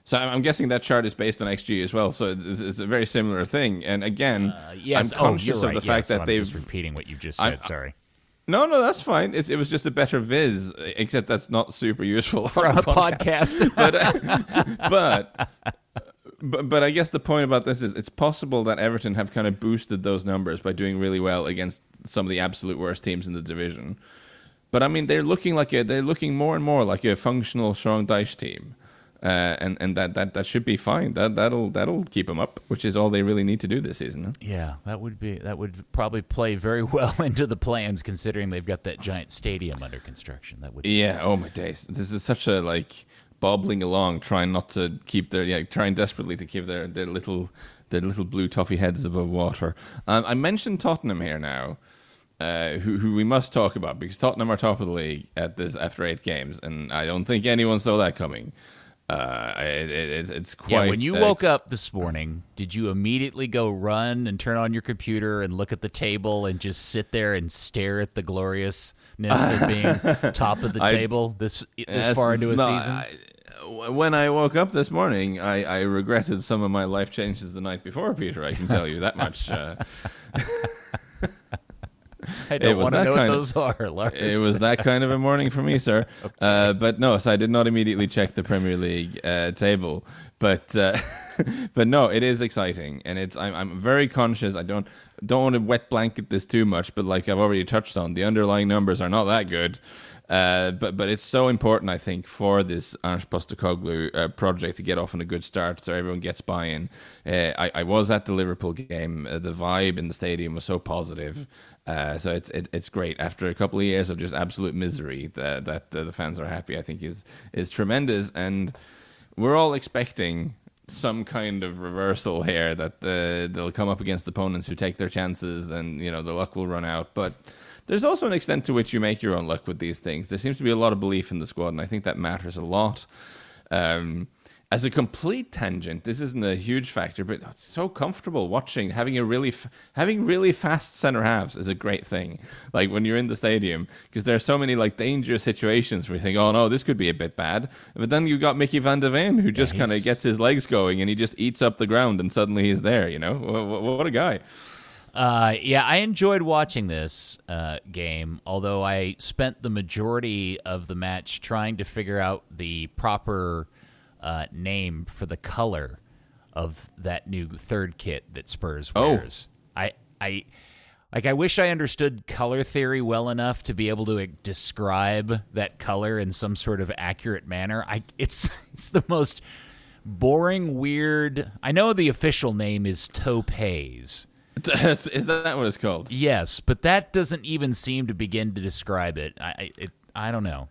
So I'm guessing that chart is based on XG as well. So it's, a very similar thing. And again, uh, yes. I'm conscious oh, right. of the fact yes, that so they've repeating what you just said. I'm, sorry. No, no, that's fine. It's, it was just a better viz, except that's not super useful for a podcast. podcast. but, uh, but but but I guess the point about this is it's possible that Everton have kind of boosted those numbers by doing really well against some of the absolute worst teams in the division. But I mean, they're looking like a they're looking more and more like a functional Sean Dyche team. Uh, and and that, that that should be fine. That that'll that'll keep them up, which is all they really need to do this season. Huh? Yeah, that would be that would probably play very well into the plans, considering they've got that giant stadium under construction. That would. Yeah. Oh my days! This is such a like bobbling along, trying not to keep their yeah, trying desperately to keep their their little their little blue toffee heads above water. Um, I mentioned Tottenham here now. Uh, who, who we must talk about because Tottenham are top of the league at this after eight games, and I don't think anyone saw that coming. Uh, it, it, it's quite. Yeah, when you uh, woke up this morning, did you immediately go run and turn on your computer and look at the table and just sit there and stare at the gloriousness of being top of the I, table this this far into a no, season? I, when I woke up this morning, I, I regretted some of my life changes the night before, Peter. I can tell you that much. Uh, I don't want to know what those of, are, Lars. It was that kind of a morning for me, sir. okay. uh, but no, so I did not immediately check the Premier League uh, table. But uh, but no, it is exciting, and it's I'm, I'm very conscious. I don't don't want to wet blanket this too much, but like I've already touched on, the underlying numbers are not that good. Uh, but but it's so important, I think, for this Ange uh, project to get off on a good start, so everyone gets buy-in. Uh, I, I was at the Liverpool game. Uh, the vibe in the stadium was so positive. Uh, so it's it, it's great after a couple of years of just absolute misery that that the fans are happy. I think is is tremendous, and we're all expecting some kind of reversal here that the, they'll come up against opponents who take their chances, and you know the luck will run out, but there's also an extent to which you make your own luck with these things. There seems to be a lot of belief in the squad, and I think that matters a lot. Um, as a complete tangent, this isn't a huge factor, but it's so comfortable watching having a really f- having really fast center halves is a great thing. Like when you're in the stadium, because there are so many like dangerous situations where you think, oh no, this could be a bit bad, but then you've got Mickey Van de Ven who just yeah, kind of gets his legs going and he just eats up the ground and suddenly he's there. You know, what, what a guy. Uh, yeah, I enjoyed watching this uh, game, although I spent the majority of the match trying to figure out the proper uh, name for the color of that new third kit that Spurs oh. wears. Oh. I, I, like, I wish I understood color theory well enough to be able to like, describe that color in some sort of accurate manner. I, it's, it's the most boring, weird. I know the official name is topaz Is that what it's called? Yes, but that doesn't even seem to begin to describe it. I it, I don't know.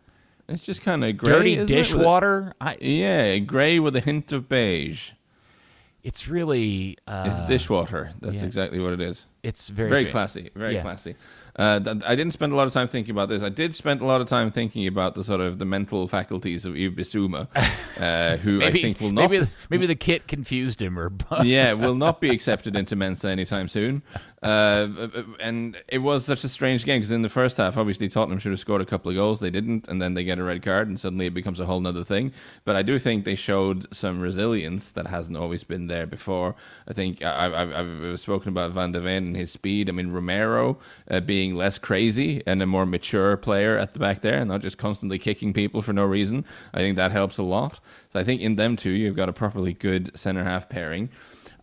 It's just kind of gray. Dirty dishwater. I, yeah, gray with a hint of beige. It's really uh, it's dishwater. That's yeah. exactly what it is. It's very very classy, very yeah. classy. Uh, I didn't spend a lot of time thinking about this. I did spend a lot of time thinking about the sort of the mental faculties of Yves Bissouma, uh, who maybe, I think will not. Maybe, maybe the kit confused him, or yeah, will not be accepted into Mensa anytime soon. Uh, and it was such a strange game because in the first half, obviously Tottenham should have scored a couple of goals. They didn't, and then they get a red card, and suddenly it becomes a whole other thing. But I do think they showed some resilience that hasn't always been there before. I think I, have spoken about Van de Ven and his speed. I mean Romero uh, being less crazy and a more mature player at the back there, and not just constantly kicking people for no reason. I think that helps a lot. So I think in them too, you've got a properly good centre half pairing.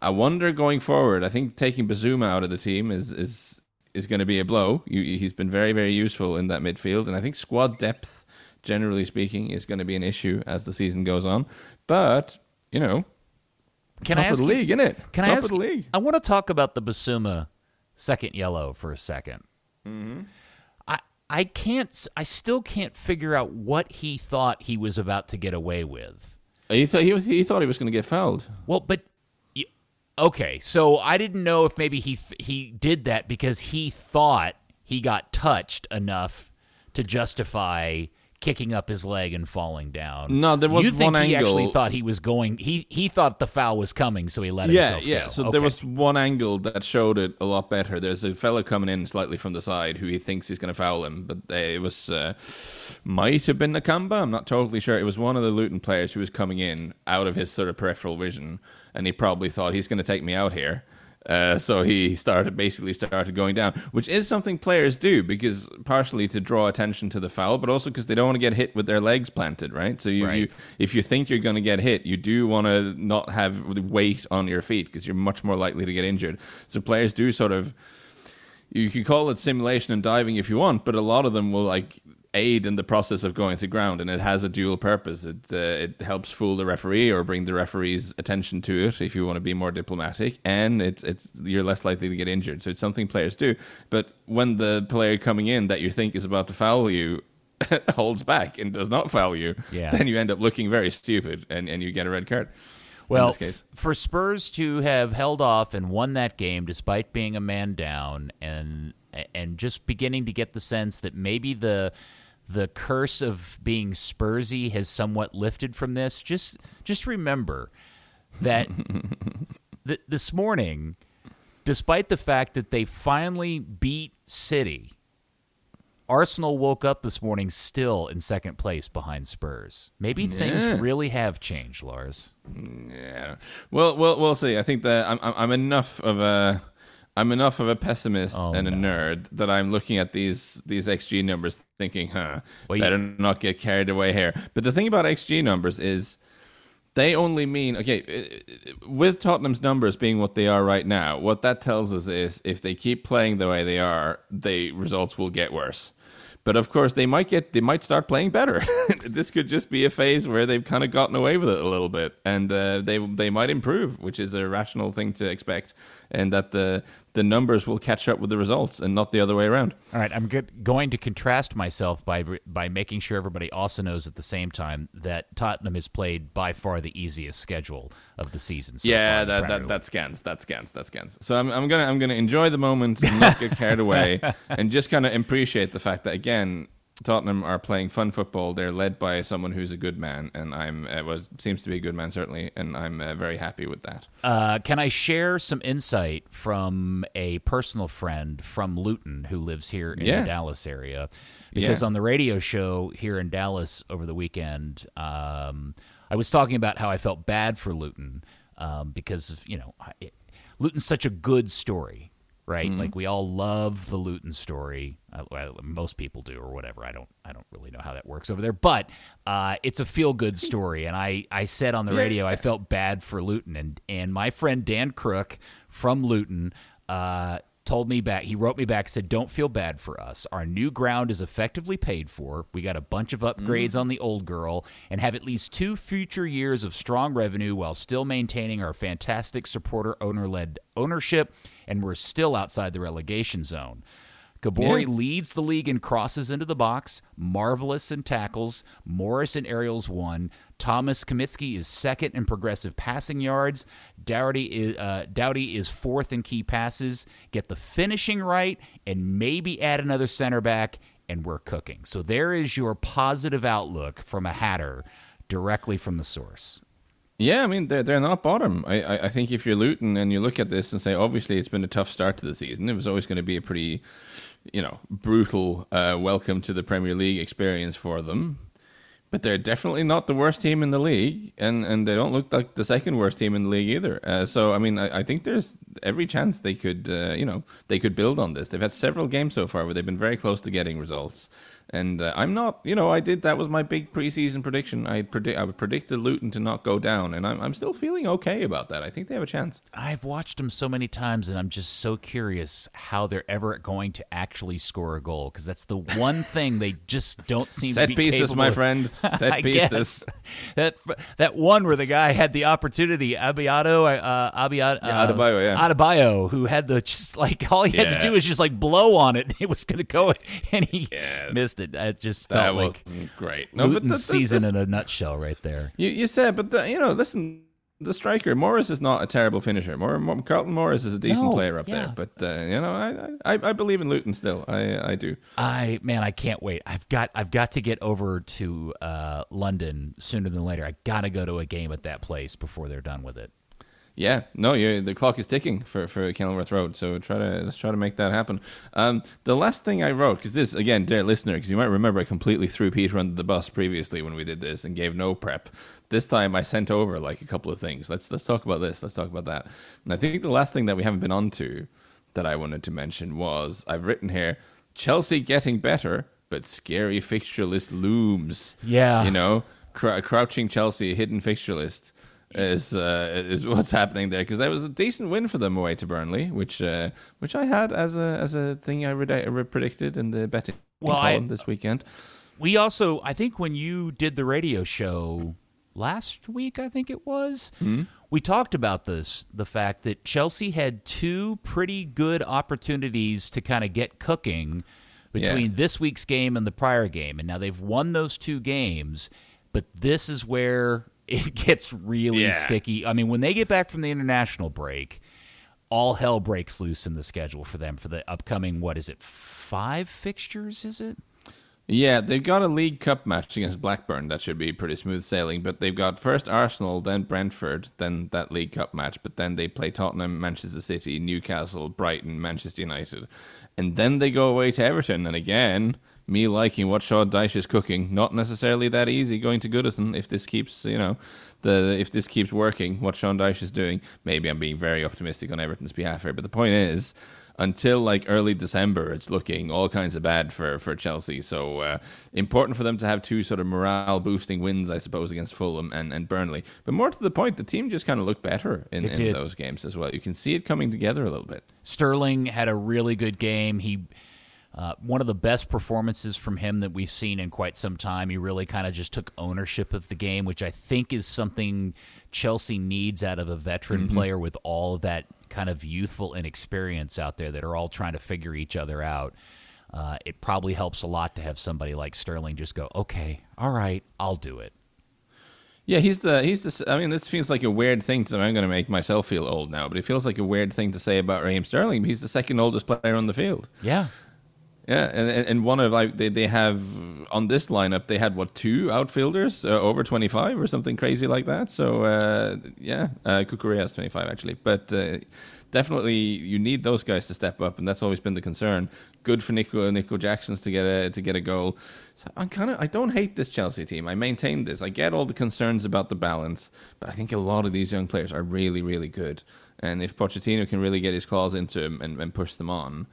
I wonder going forward. I think taking Bissouma out of the team is is is going to be a blow. he's been very very useful in that midfield, and I think squad depth, generally speaking, is going to be an issue as the season goes on. But you know, can I ask the league, isn't it? Can top I ask? Of the league. I want to talk about the Bissouma second yellow for a 2nd mm-hmm. I I can't. I still can't figure out what he thought he was about to get away with. He thought he, he thought he was going to get fouled. Well, but okay, so I didn't know if maybe he he did that because he thought he got touched enough to justify kicking up his leg and falling down. No, there was you think one he angle. actually thought he was going. He he thought the foul was coming, so he let yeah, himself yeah. go. So Okay. there was one angle that showed it a lot better. There's a fella coming in slightly from the side who he thinks he's going to foul him, but uh, it was uh, might have been Nakamba. I'm not totally sure. It was one of the Luton players who was coming in out of his sort of peripheral vision, and he probably thought he's going to take me out here. Uh, so he started basically started going down, which is something players do because partially to draw attention to the foul, but also because they don't want to get hit with their legs planted, right? So you, Right. you if you think you're going to get hit, you do want to not have weight on your feet because you're much more likely to get injured. So players do sort of you can call it simulation and diving if you want, but a lot of them will like aid in the process of going to ground, and it has a dual purpose. It uh, it helps fool the referee or bring the referee's attention to it if you want to be more diplomatic, and it's it's you're less likely to get injured. So it's something players do. But when the player coming in that you think is about to foul you holds back and does not foul you, Yeah. then you end up looking very stupid, and, and you get a red card. Well, in this case. for Spurs to have held off and won that game despite being a man down and and just beginning to get the sense that maybe the the curse of being Spursy has somewhat lifted from this. Just just remember that th- this morning, despite the fact that they finally beat City, Arsenal woke up this morning still in second place behind Spurs. Maybe things really have changed, Lars. Yeah. Well, well, we'll see. I think that I'm I'm enough of a I'm enough of a pessimist Oh, and a no. nerd that I'm looking at these these XG numbers, thinking, huh, you- better not get carried away here. But the thing about XG numbers is they only mean okay with Tottenham's numbers being what they are right now. What that tells us is if they keep playing the way they are, the results will get worse. But of course, they might get they might start playing better. this could just be a phase where they've kind of gotten away with it a little bit, and uh, they they might improve, which is a rational thing to expect, and that the the numbers will catch up with the results and not the other way around. All right, I'm good, going to contrast myself by by making sure everybody also knows at the same time that Tottenham has played by far the easiest schedule of the season. So yeah, that, that that scans, that scans, that scans. So I'm I'm gonna I'm gonna enjoy the moment and not get carried away, and just kind of appreciate the fact that again. Tottenham are playing fun football. They're led by someone who's a good man, and I'm uh, was seems to be a good man certainly, and I'm uh, very happy with that. Uh, can I share some insight from a personal friend from Luton who lives here in Yeah. the Dallas area? Because Yeah. on the radio show here in Dallas over the weekend, um, I was talking about how I felt bad for Luton um, because of, you know I- Luton's such a good story. Right, Mm-hmm. like we all love the Luton story. Uh, well, most people do, or whatever. I don't. I don't really know how that works over there, but uh, it's a feel good story. And I, I said on the radio, I felt bad for Luton, and and my friend Dan Crook from Luton uh, told me back. He wrote me back, said, "Don't feel bad for us. Our new ground is effectively paid for. We got a bunch of upgrades on the old girl, and have at least two future years of strong revenue while still maintaining our fantastic supporter owner led ownership, and we're still outside the relegation zone." Gabori Yeah. leads the league in crosses into the box, marvelous in tackles, Morris in aerials one. Thomas Kaminski is second in progressive passing yards. Doughty is, uh, Doughty is fourth in key passes. Get the finishing right and maybe add another center back, and we're cooking. So there is your positive outlook from a Hatter directly from the source. Yeah, I mean they're they're not bottom. I, I think if you're Luton and you look at this and say, obviously it's been a tough start to the season. It was always going to be a pretty, you know, brutal uh, welcome to the Premier League experience for them. But they're definitely not the worst team in the league, and, and they don't look like the second worst team in the league either. Uh, so I mean, I, I think there's every chance they could, uh, you know, they could build on this. They've had several games so far where they've been very close to getting results. And uh, I'm not, you know, I did that was my big preseason prediction. I predict I predicted Luton to not go down, and I'm I'm still feeling okay about that. I think they have a chance. I've watched them so many times, and I'm just so curious how they're ever going to actually score a goal because that's the one thing they just don't seem Set to be pieces, my of. friend. Set pieces. That that one where the guy had the opportunity, Abiado, uh, Abiado, Yeah, Adebayo, yeah. Adebayo, who had the just like all he had to do was just like blow on it, and it was going to go, and he Yeah. missed it. It just That felt like wasn't great. No, but Luton's the- the- season this- in a nutshell, right there. You you said, but the, you know, listen, the striker. Morris is not a terrible finisher. More, Carlton Morris is a decent no, player up yeah. there. But uh, you know, I, I, I believe in Luton still. I I do. I man, I can't wait. I've got I've got to get over to uh, London sooner than later. I got to go to a game at that place before they're done with it. Yeah, no, the clock is ticking for, for Kenilworth Road, so try to let's try to make that happen. Um, the last thing I wrote, because this again, dear listener, because you might remember I completely threw Peter under the bus previously when we did this and gave no prep. This time I sent over like a couple of things. Let's let's talk about this. Let's talk about that. And I think the last thing that we haven't been onto that I wanted to mention was I've written here Chelsea getting better, but scary fixture list looms. Yeah, you know, cr- crouching Chelsea, hidden fixture list is uh, is what's happening there because that was a decent win for them away to Burnley, which uh, which I had as a as a thing I re- predicted in the betting well, I, this weekend. We also, I think, when you did the radio show last week, I think it was, mm-hmm. we talked about this the fact that Chelsea had two pretty good opportunities to kind of get cooking between yeah. this week's game and the prior game, and now they've won those two games. But this is where it gets really yeah. sticky. I mean, when they get back from the international break, all hell breaks loose in the schedule for them for the upcoming what is it? 5 fixtures, is it? Yeah, they've got a League Cup match against Blackburn that should be pretty smooth sailing, but they've got first Arsenal, then Brentford, then that League Cup match, but then they play Tottenham, Manchester City, Newcastle, Brighton, Manchester United. And then they go away to Everton and again me liking what Sean Dyche is cooking. Not necessarily that easy going to Goodison if this keeps, you know, the if this keeps working, what Sean Dyche is doing. Maybe I'm being very optimistic on Everton's behalf here, but the point is, until like early December, it's looking all kinds of bad for for Chelsea. So uh, important for them to have two sort of morale boosting wins, I suppose, against Fulham and, and Burnley. But more to the point, the team just kind of looked better in, in those games as well. You can see it coming together a little bit. Sterling had a really good game. He uh, one of the best performances from him that we've seen in quite some time. He really kind of just took ownership of the game, which I think is something Chelsea needs out of a veteran mm-hmm. player with all of that kind of youthful inexperience out there that are all trying to figure each other out. Uh, it probably helps a lot to have somebody like Sterling just go, okay, all right, I'll do it. Yeah, he's the he's the. I mean, this feels like a weird thing. To, I'm going to make myself feel old now, but it feels like a weird thing to say about Raheem Sterling. He's the second oldest player on the field. Yeah, yeah, and and one of like they, they have on this lineup they had what two outfielders uh, over twenty five or something crazy like that. So uh, yeah, uh, Cucurella has twenty five actually, but uh, definitely you need those guys to step up, and that's always been the concern. Good for Nico Nico Jackson's to get a to get a goal. So I'm kind of I don't hate this Chelsea team. I maintain this. I get all the concerns about the balance, but I think a lot of these young players are really really good. And if Pochettino can really get his claws into them and, and push them on,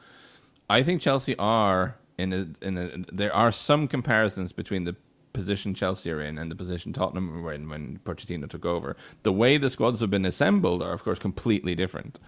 I think Chelsea are in a, in a, there are some comparisons between the position Chelsea are in and the position Tottenham were in when Pochettino took over. The way the squads have been assembled are, of course, completely different.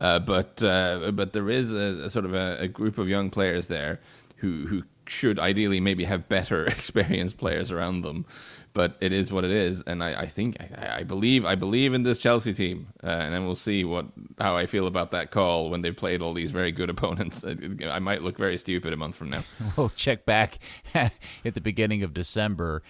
Uh, but uh, but there is a, a sort of a, a, group of young players there who who should ideally maybe have better experienced players around them but it is what it is, and I, I think I, I, believe I believe in this Chelsea team, uh, and then we'll see what how I feel about that call when they've played all these very good opponents. I might look very stupid a month from now. we'll check back at the beginning of December.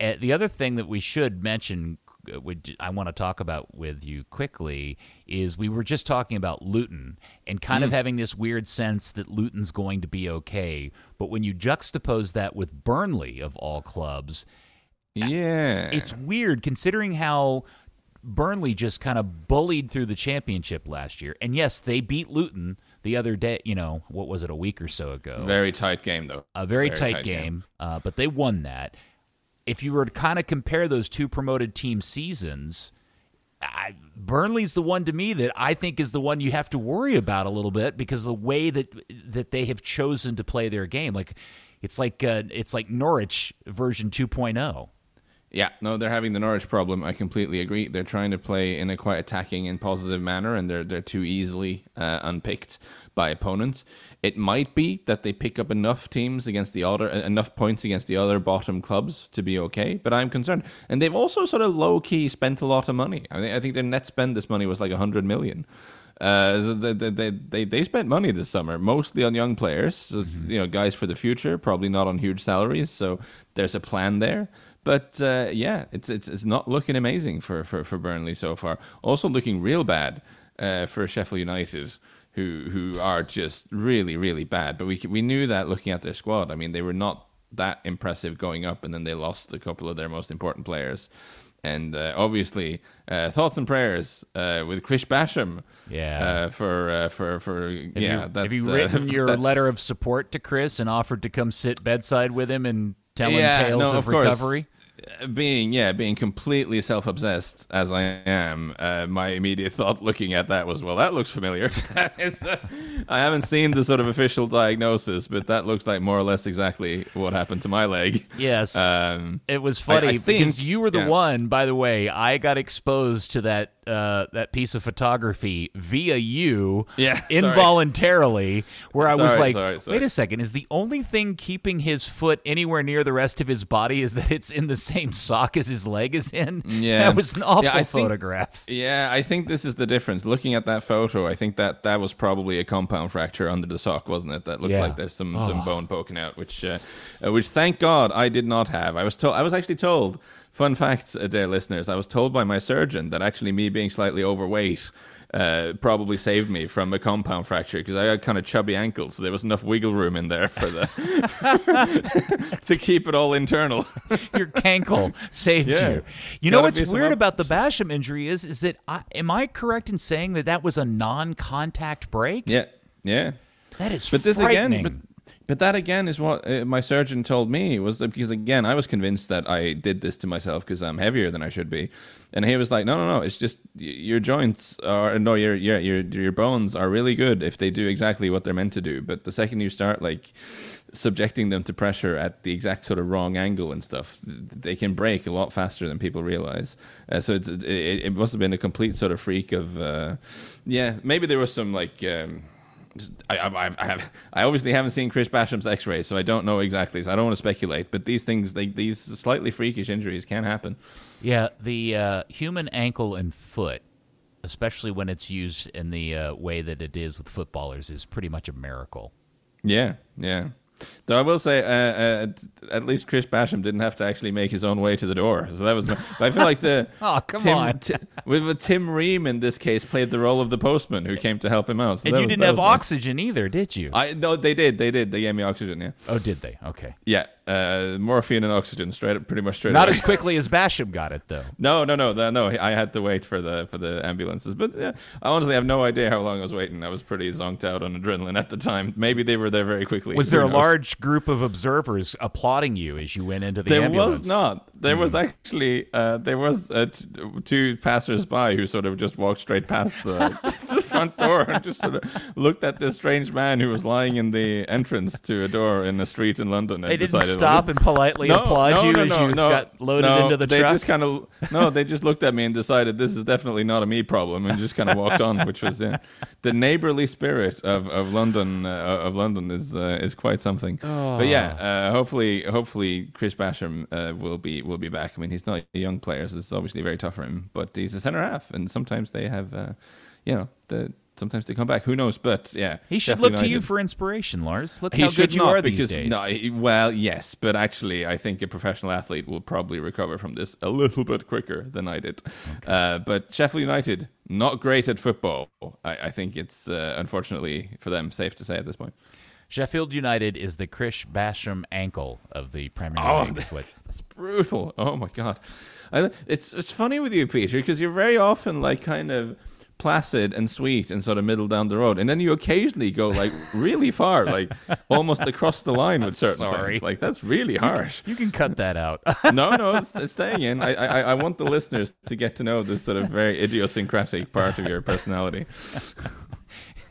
Uh, the other thing that we should mention uh, I want to talk about with you quickly is we were just talking about Luton and kind mm. of having this weird sense that Luton's going to be okay. But when you juxtapose that with Burnley, of all clubs, yeah. It's weird considering how Burnley just kind of bullied through the championship last year. And yes, they beat Luton the other day, you know, what was it, a week or so ago? Very tight game, though. A very, very tight, tight, game, game. Uh, but they won that. If you were to kind of compare those two promoted team seasons, I, Burnley's the one to me that I think is the one you have to worry about a little bit because the way that that they have chosen to play their game, like it's like uh, it's like Norwich version 2.0. Yeah, no, they're having the Norwich problem. I completely agree. They're trying to play in a quite attacking and positive manner, and they're they're too easily uh, unpicked by opponents. It might be that they pick up enough teams against the other enough points against the other bottom clubs to be okay, but I'm concerned. And they've also sort of low key spent a lot of money. I think I think their net spend this money was like a hundred million. Uh, they, they, they, they spent money this summer, mostly on young players, so mm-hmm. you know, guys for the future, probably not on huge salaries. So there's a plan there. But uh, yeah, it's it's it's not looking amazing for, for, for Burnley so far. Also looking real bad uh, for Sheffield United, who who are just really really bad. But we we knew that looking at their squad. I mean, they were not that impressive going up, and then they lost a couple of their most important players. And uh, obviously, uh, thoughts and prayers uh, with Chris Basham. Yeah. Uh, for uh, for for have yeah. You, that, have you written your that- letter of support to Chris and offered to come sit bedside with him and tell him Yeah, tales no, of, of recovery? Being yeah being completely self-obsessed as i am uh, my immediate thought looking at that was well that looks familiar uh, i haven't seen the sort of official diagnosis but that looks like more or less exactly what happened to my leg Yes. um, It was funny I because think- you were the yeah. one, by the way. I got exposed to that uh, that piece of photography via you, Yeah, sorry. involuntarily. Where I was Sorry, like, sorry. "Wait a second! Is the only thing keeping his foot anywhere near the rest of his body is that it's in the same sock as his leg is in?" Yeah. that was an awful Yeah, I think- photograph. Yeah, I think this is the difference. Looking at that photo, I think that that was probably a compound fracture under the sock, wasn't it? That looked Yeah. like there's some, some bone poking out, which uh, uh, which thank God I did not have. I was told I was actually told. Fun fact, uh, dear listeners, I was told by my surgeon that actually me being slightly overweight uh, probably saved me from a compound fracture because I had kind of chubby ankles, so there was enough wiggle room in there for the to keep it all internal. Your cankle saved Yeah. you. You know Gotta what's weird up- about the Basham injury is is that I, am I correct in saying that that was a non-contact break? yeah, yeah. That is But this again, but but that again is what uh, my surgeon told me was that because again I was convinced that I did this to myself because I'm heavier than I should be, and he was like, no, no, no, it's just your joints are no, your your your your bones are really good if they do exactly what they're meant to do, but the second you start like subjecting them to pressure at the exact sort of wrong angle and stuff, they can break a lot faster than people realize. Uh, so it, it must have been a complete sort of freak of, uh, yeah, maybe there was some like. Um, I, I, I have I obviously haven't seen Chris Basham's X-ray, so I don't know exactly. So I don't want to speculate. But these things, they, these slightly freakish injuries can happen. Yeah, the uh, human ankle and foot, especially when it's used in the uh, way that it is with footballers, is pretty much a miracle. Yeah, yeah. Though I will say, uh, uh, at least Chris Basham didn't have to actually make his own way to the door. So that was. I feel like the Oh, come Tim, on. Ti- with, Tim Ream in this case played the role of the postman who came to help him out. So And you was- didn't have nice. oxygen either, did you? I no, they did. They did. They gave me oxygen. Yeah, oh, did they? Okay. yeah. Uh, morphine and oxygen straight pretty much straight. Not away. as quickly as Basham got it, though. No, no, no, no, no. I had to wait for the for the ambulances, but yeah, I honestly have no idea how long I was waiting. I was pretty zonked out on adrenaline at the time. Maybe they were there very quickly. Was there a knows? large group of observers applauding you as you went into the There ambulance? was not. There was actually uh, there was uh, t- two passers-by who sort of just walked straight past the front door and just sort of looked at this strange man who was lying in the entrance to a door in a street in London. And They didn't decided, well, stop this- and politely applaud you as you got loaded no, into the they truck. just kind of no, they just looked at me and decided this is definitely not a me problem, and just kind of walked on, which was uh, the neighborly spirit of of London. Uh, of London is uh, is quite something. But yeah, uh, hopefully, hopefully Chris Basham uh, will be will be back. I mean, he's not a young player, so this is obviously very tough for him. But he's a centre half, and sometimes they have, uh, you know, the sometimes they come back. Who knows? But yeah, he should look to you for inspiration, Lars. Look he how good you are because these days. no, well, yes, but actually, I think a professional athlete will probably recover from this a little bit quicker than I did. Uh, but Sheffield United not great at football. I, I think it's uh, unfortunately for them safe to say at this point. Sheffield United is the Chris Basham ankle of the Premier Oh, League. is That's brutal. Oh my god, I, it's it's funny with you, Peter, because you're very often like kind of placid and sweet and sort of middle down the road, and then you occasionally go like really far, like almost across the line with certain Sorry. things. Like that's really harsh. You can cut that out. no, no, it's, it's staying in. I, I, I want the listeners to get to know this sort of very idiosyncratic part of your personality.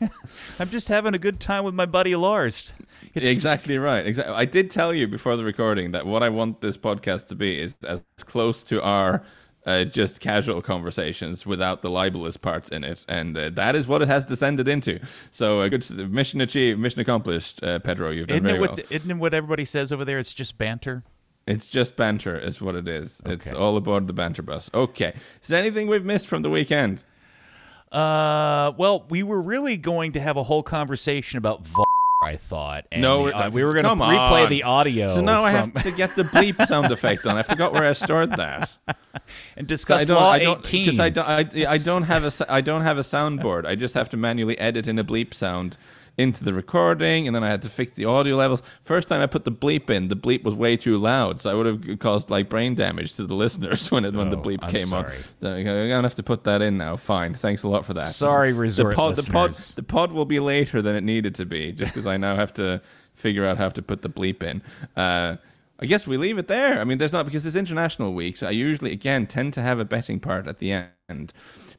I'm just having a good time with my buddy Lars. It's- Exactly right. Exactly. I did tell you before the recording that what I want this podcast to be is as close to our uh, just casual conversations without the libelous parts in it, and uh, that is what it has descended into. So, uh, good mission achieved, mission accomplished, uh, Pedro. You've done Isn't very it, what, well. isn't it what everybody says over there? It's just banter. It's just banter, is what it is. It's all aboard the banter bus. Okay. Is there anything we've missed from the weekend? Uh, well, we were really going to have a whole conversation about. I thought. And No, the- uh, we were going to replay on. the audio. So now I have to get the bleep sound effect on. I forgot where I stored that. and discuss don't. law I don't. 18. Because I don't. I, I don't have a. I don't have a soundboard. I just have to manually edit in a bleep sound into the recording, and then I had to fix the audio levels. First time I put the bleep in, the bleep was way too loud, so I would have caused like brain damage to the listeners when it, when the Oh, bleep I'm came on. sorry. So I'm gonna have to put that in now. Fine. Thanks a lot for that. Sorry, resort the pod, the pod, the pod will be later than it needed to be, just because I now have to figure out how to put the bleep in. Uh, I guess we leave it there. I mean, there's not because it's international week, so I usually again tend to have a betting part at the end.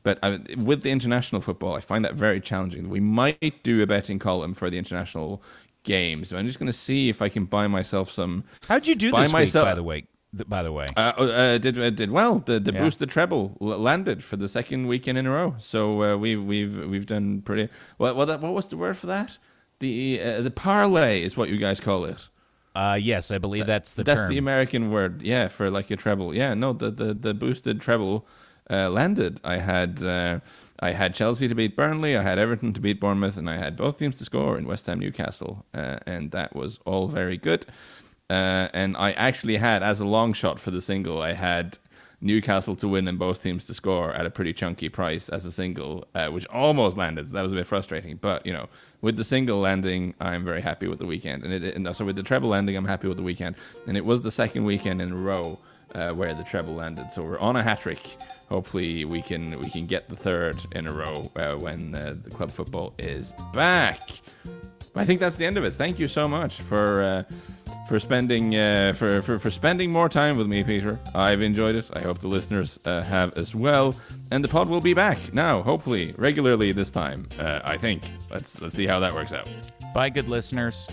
But uh, with the international football, I find that very challenging. We might do a betting column for the international games. I'm just going to see if I can buy myself some. How'd you do this myself- week, by the way? By the way, Uh, uh, did uh, did well. The the Yeah. boosted treble landed for the second weekend in a row. So uh, we we've we've done pretty. What what that, what was the word for that? The uh, the parlay is what you guys call it. uh, yes, I believe that's the That's term. the American word, yeah, for like a treble. Yeah, no, the the, the boosted treble uh, landed. I had uh, I had Chelsea to beat Burnley, I had Everton to beat Bournemouth, and I had both teams to score in West Ham Newcastle, uh, and that was all very good. Uh, and I actually had, as a long shot for the single, I had Newcastle to win and both teams to score at a pretty chunky price as a single, uh, which almost landed. So that was a bit frustrating. But you know, with the single landing, I'm very happy with the weekend, and it. And so with the treble landing, I'm happy with the weekend. And it was the second weekend in a row uh, where the treble landed. So we're on a hat trick. Hopefully, we can we can get the third in a row uh, when the club football is back. I think that's the end of it. Thank you so much for uh, for spending uh, for, for for spending more time with me, Peter. I've enjoyed it. I hope the listeners uh, have as well. And the pod will be back now, hopefully regularly this time. Uh, I think. Let's let's see how that works out. Bye, good listeners.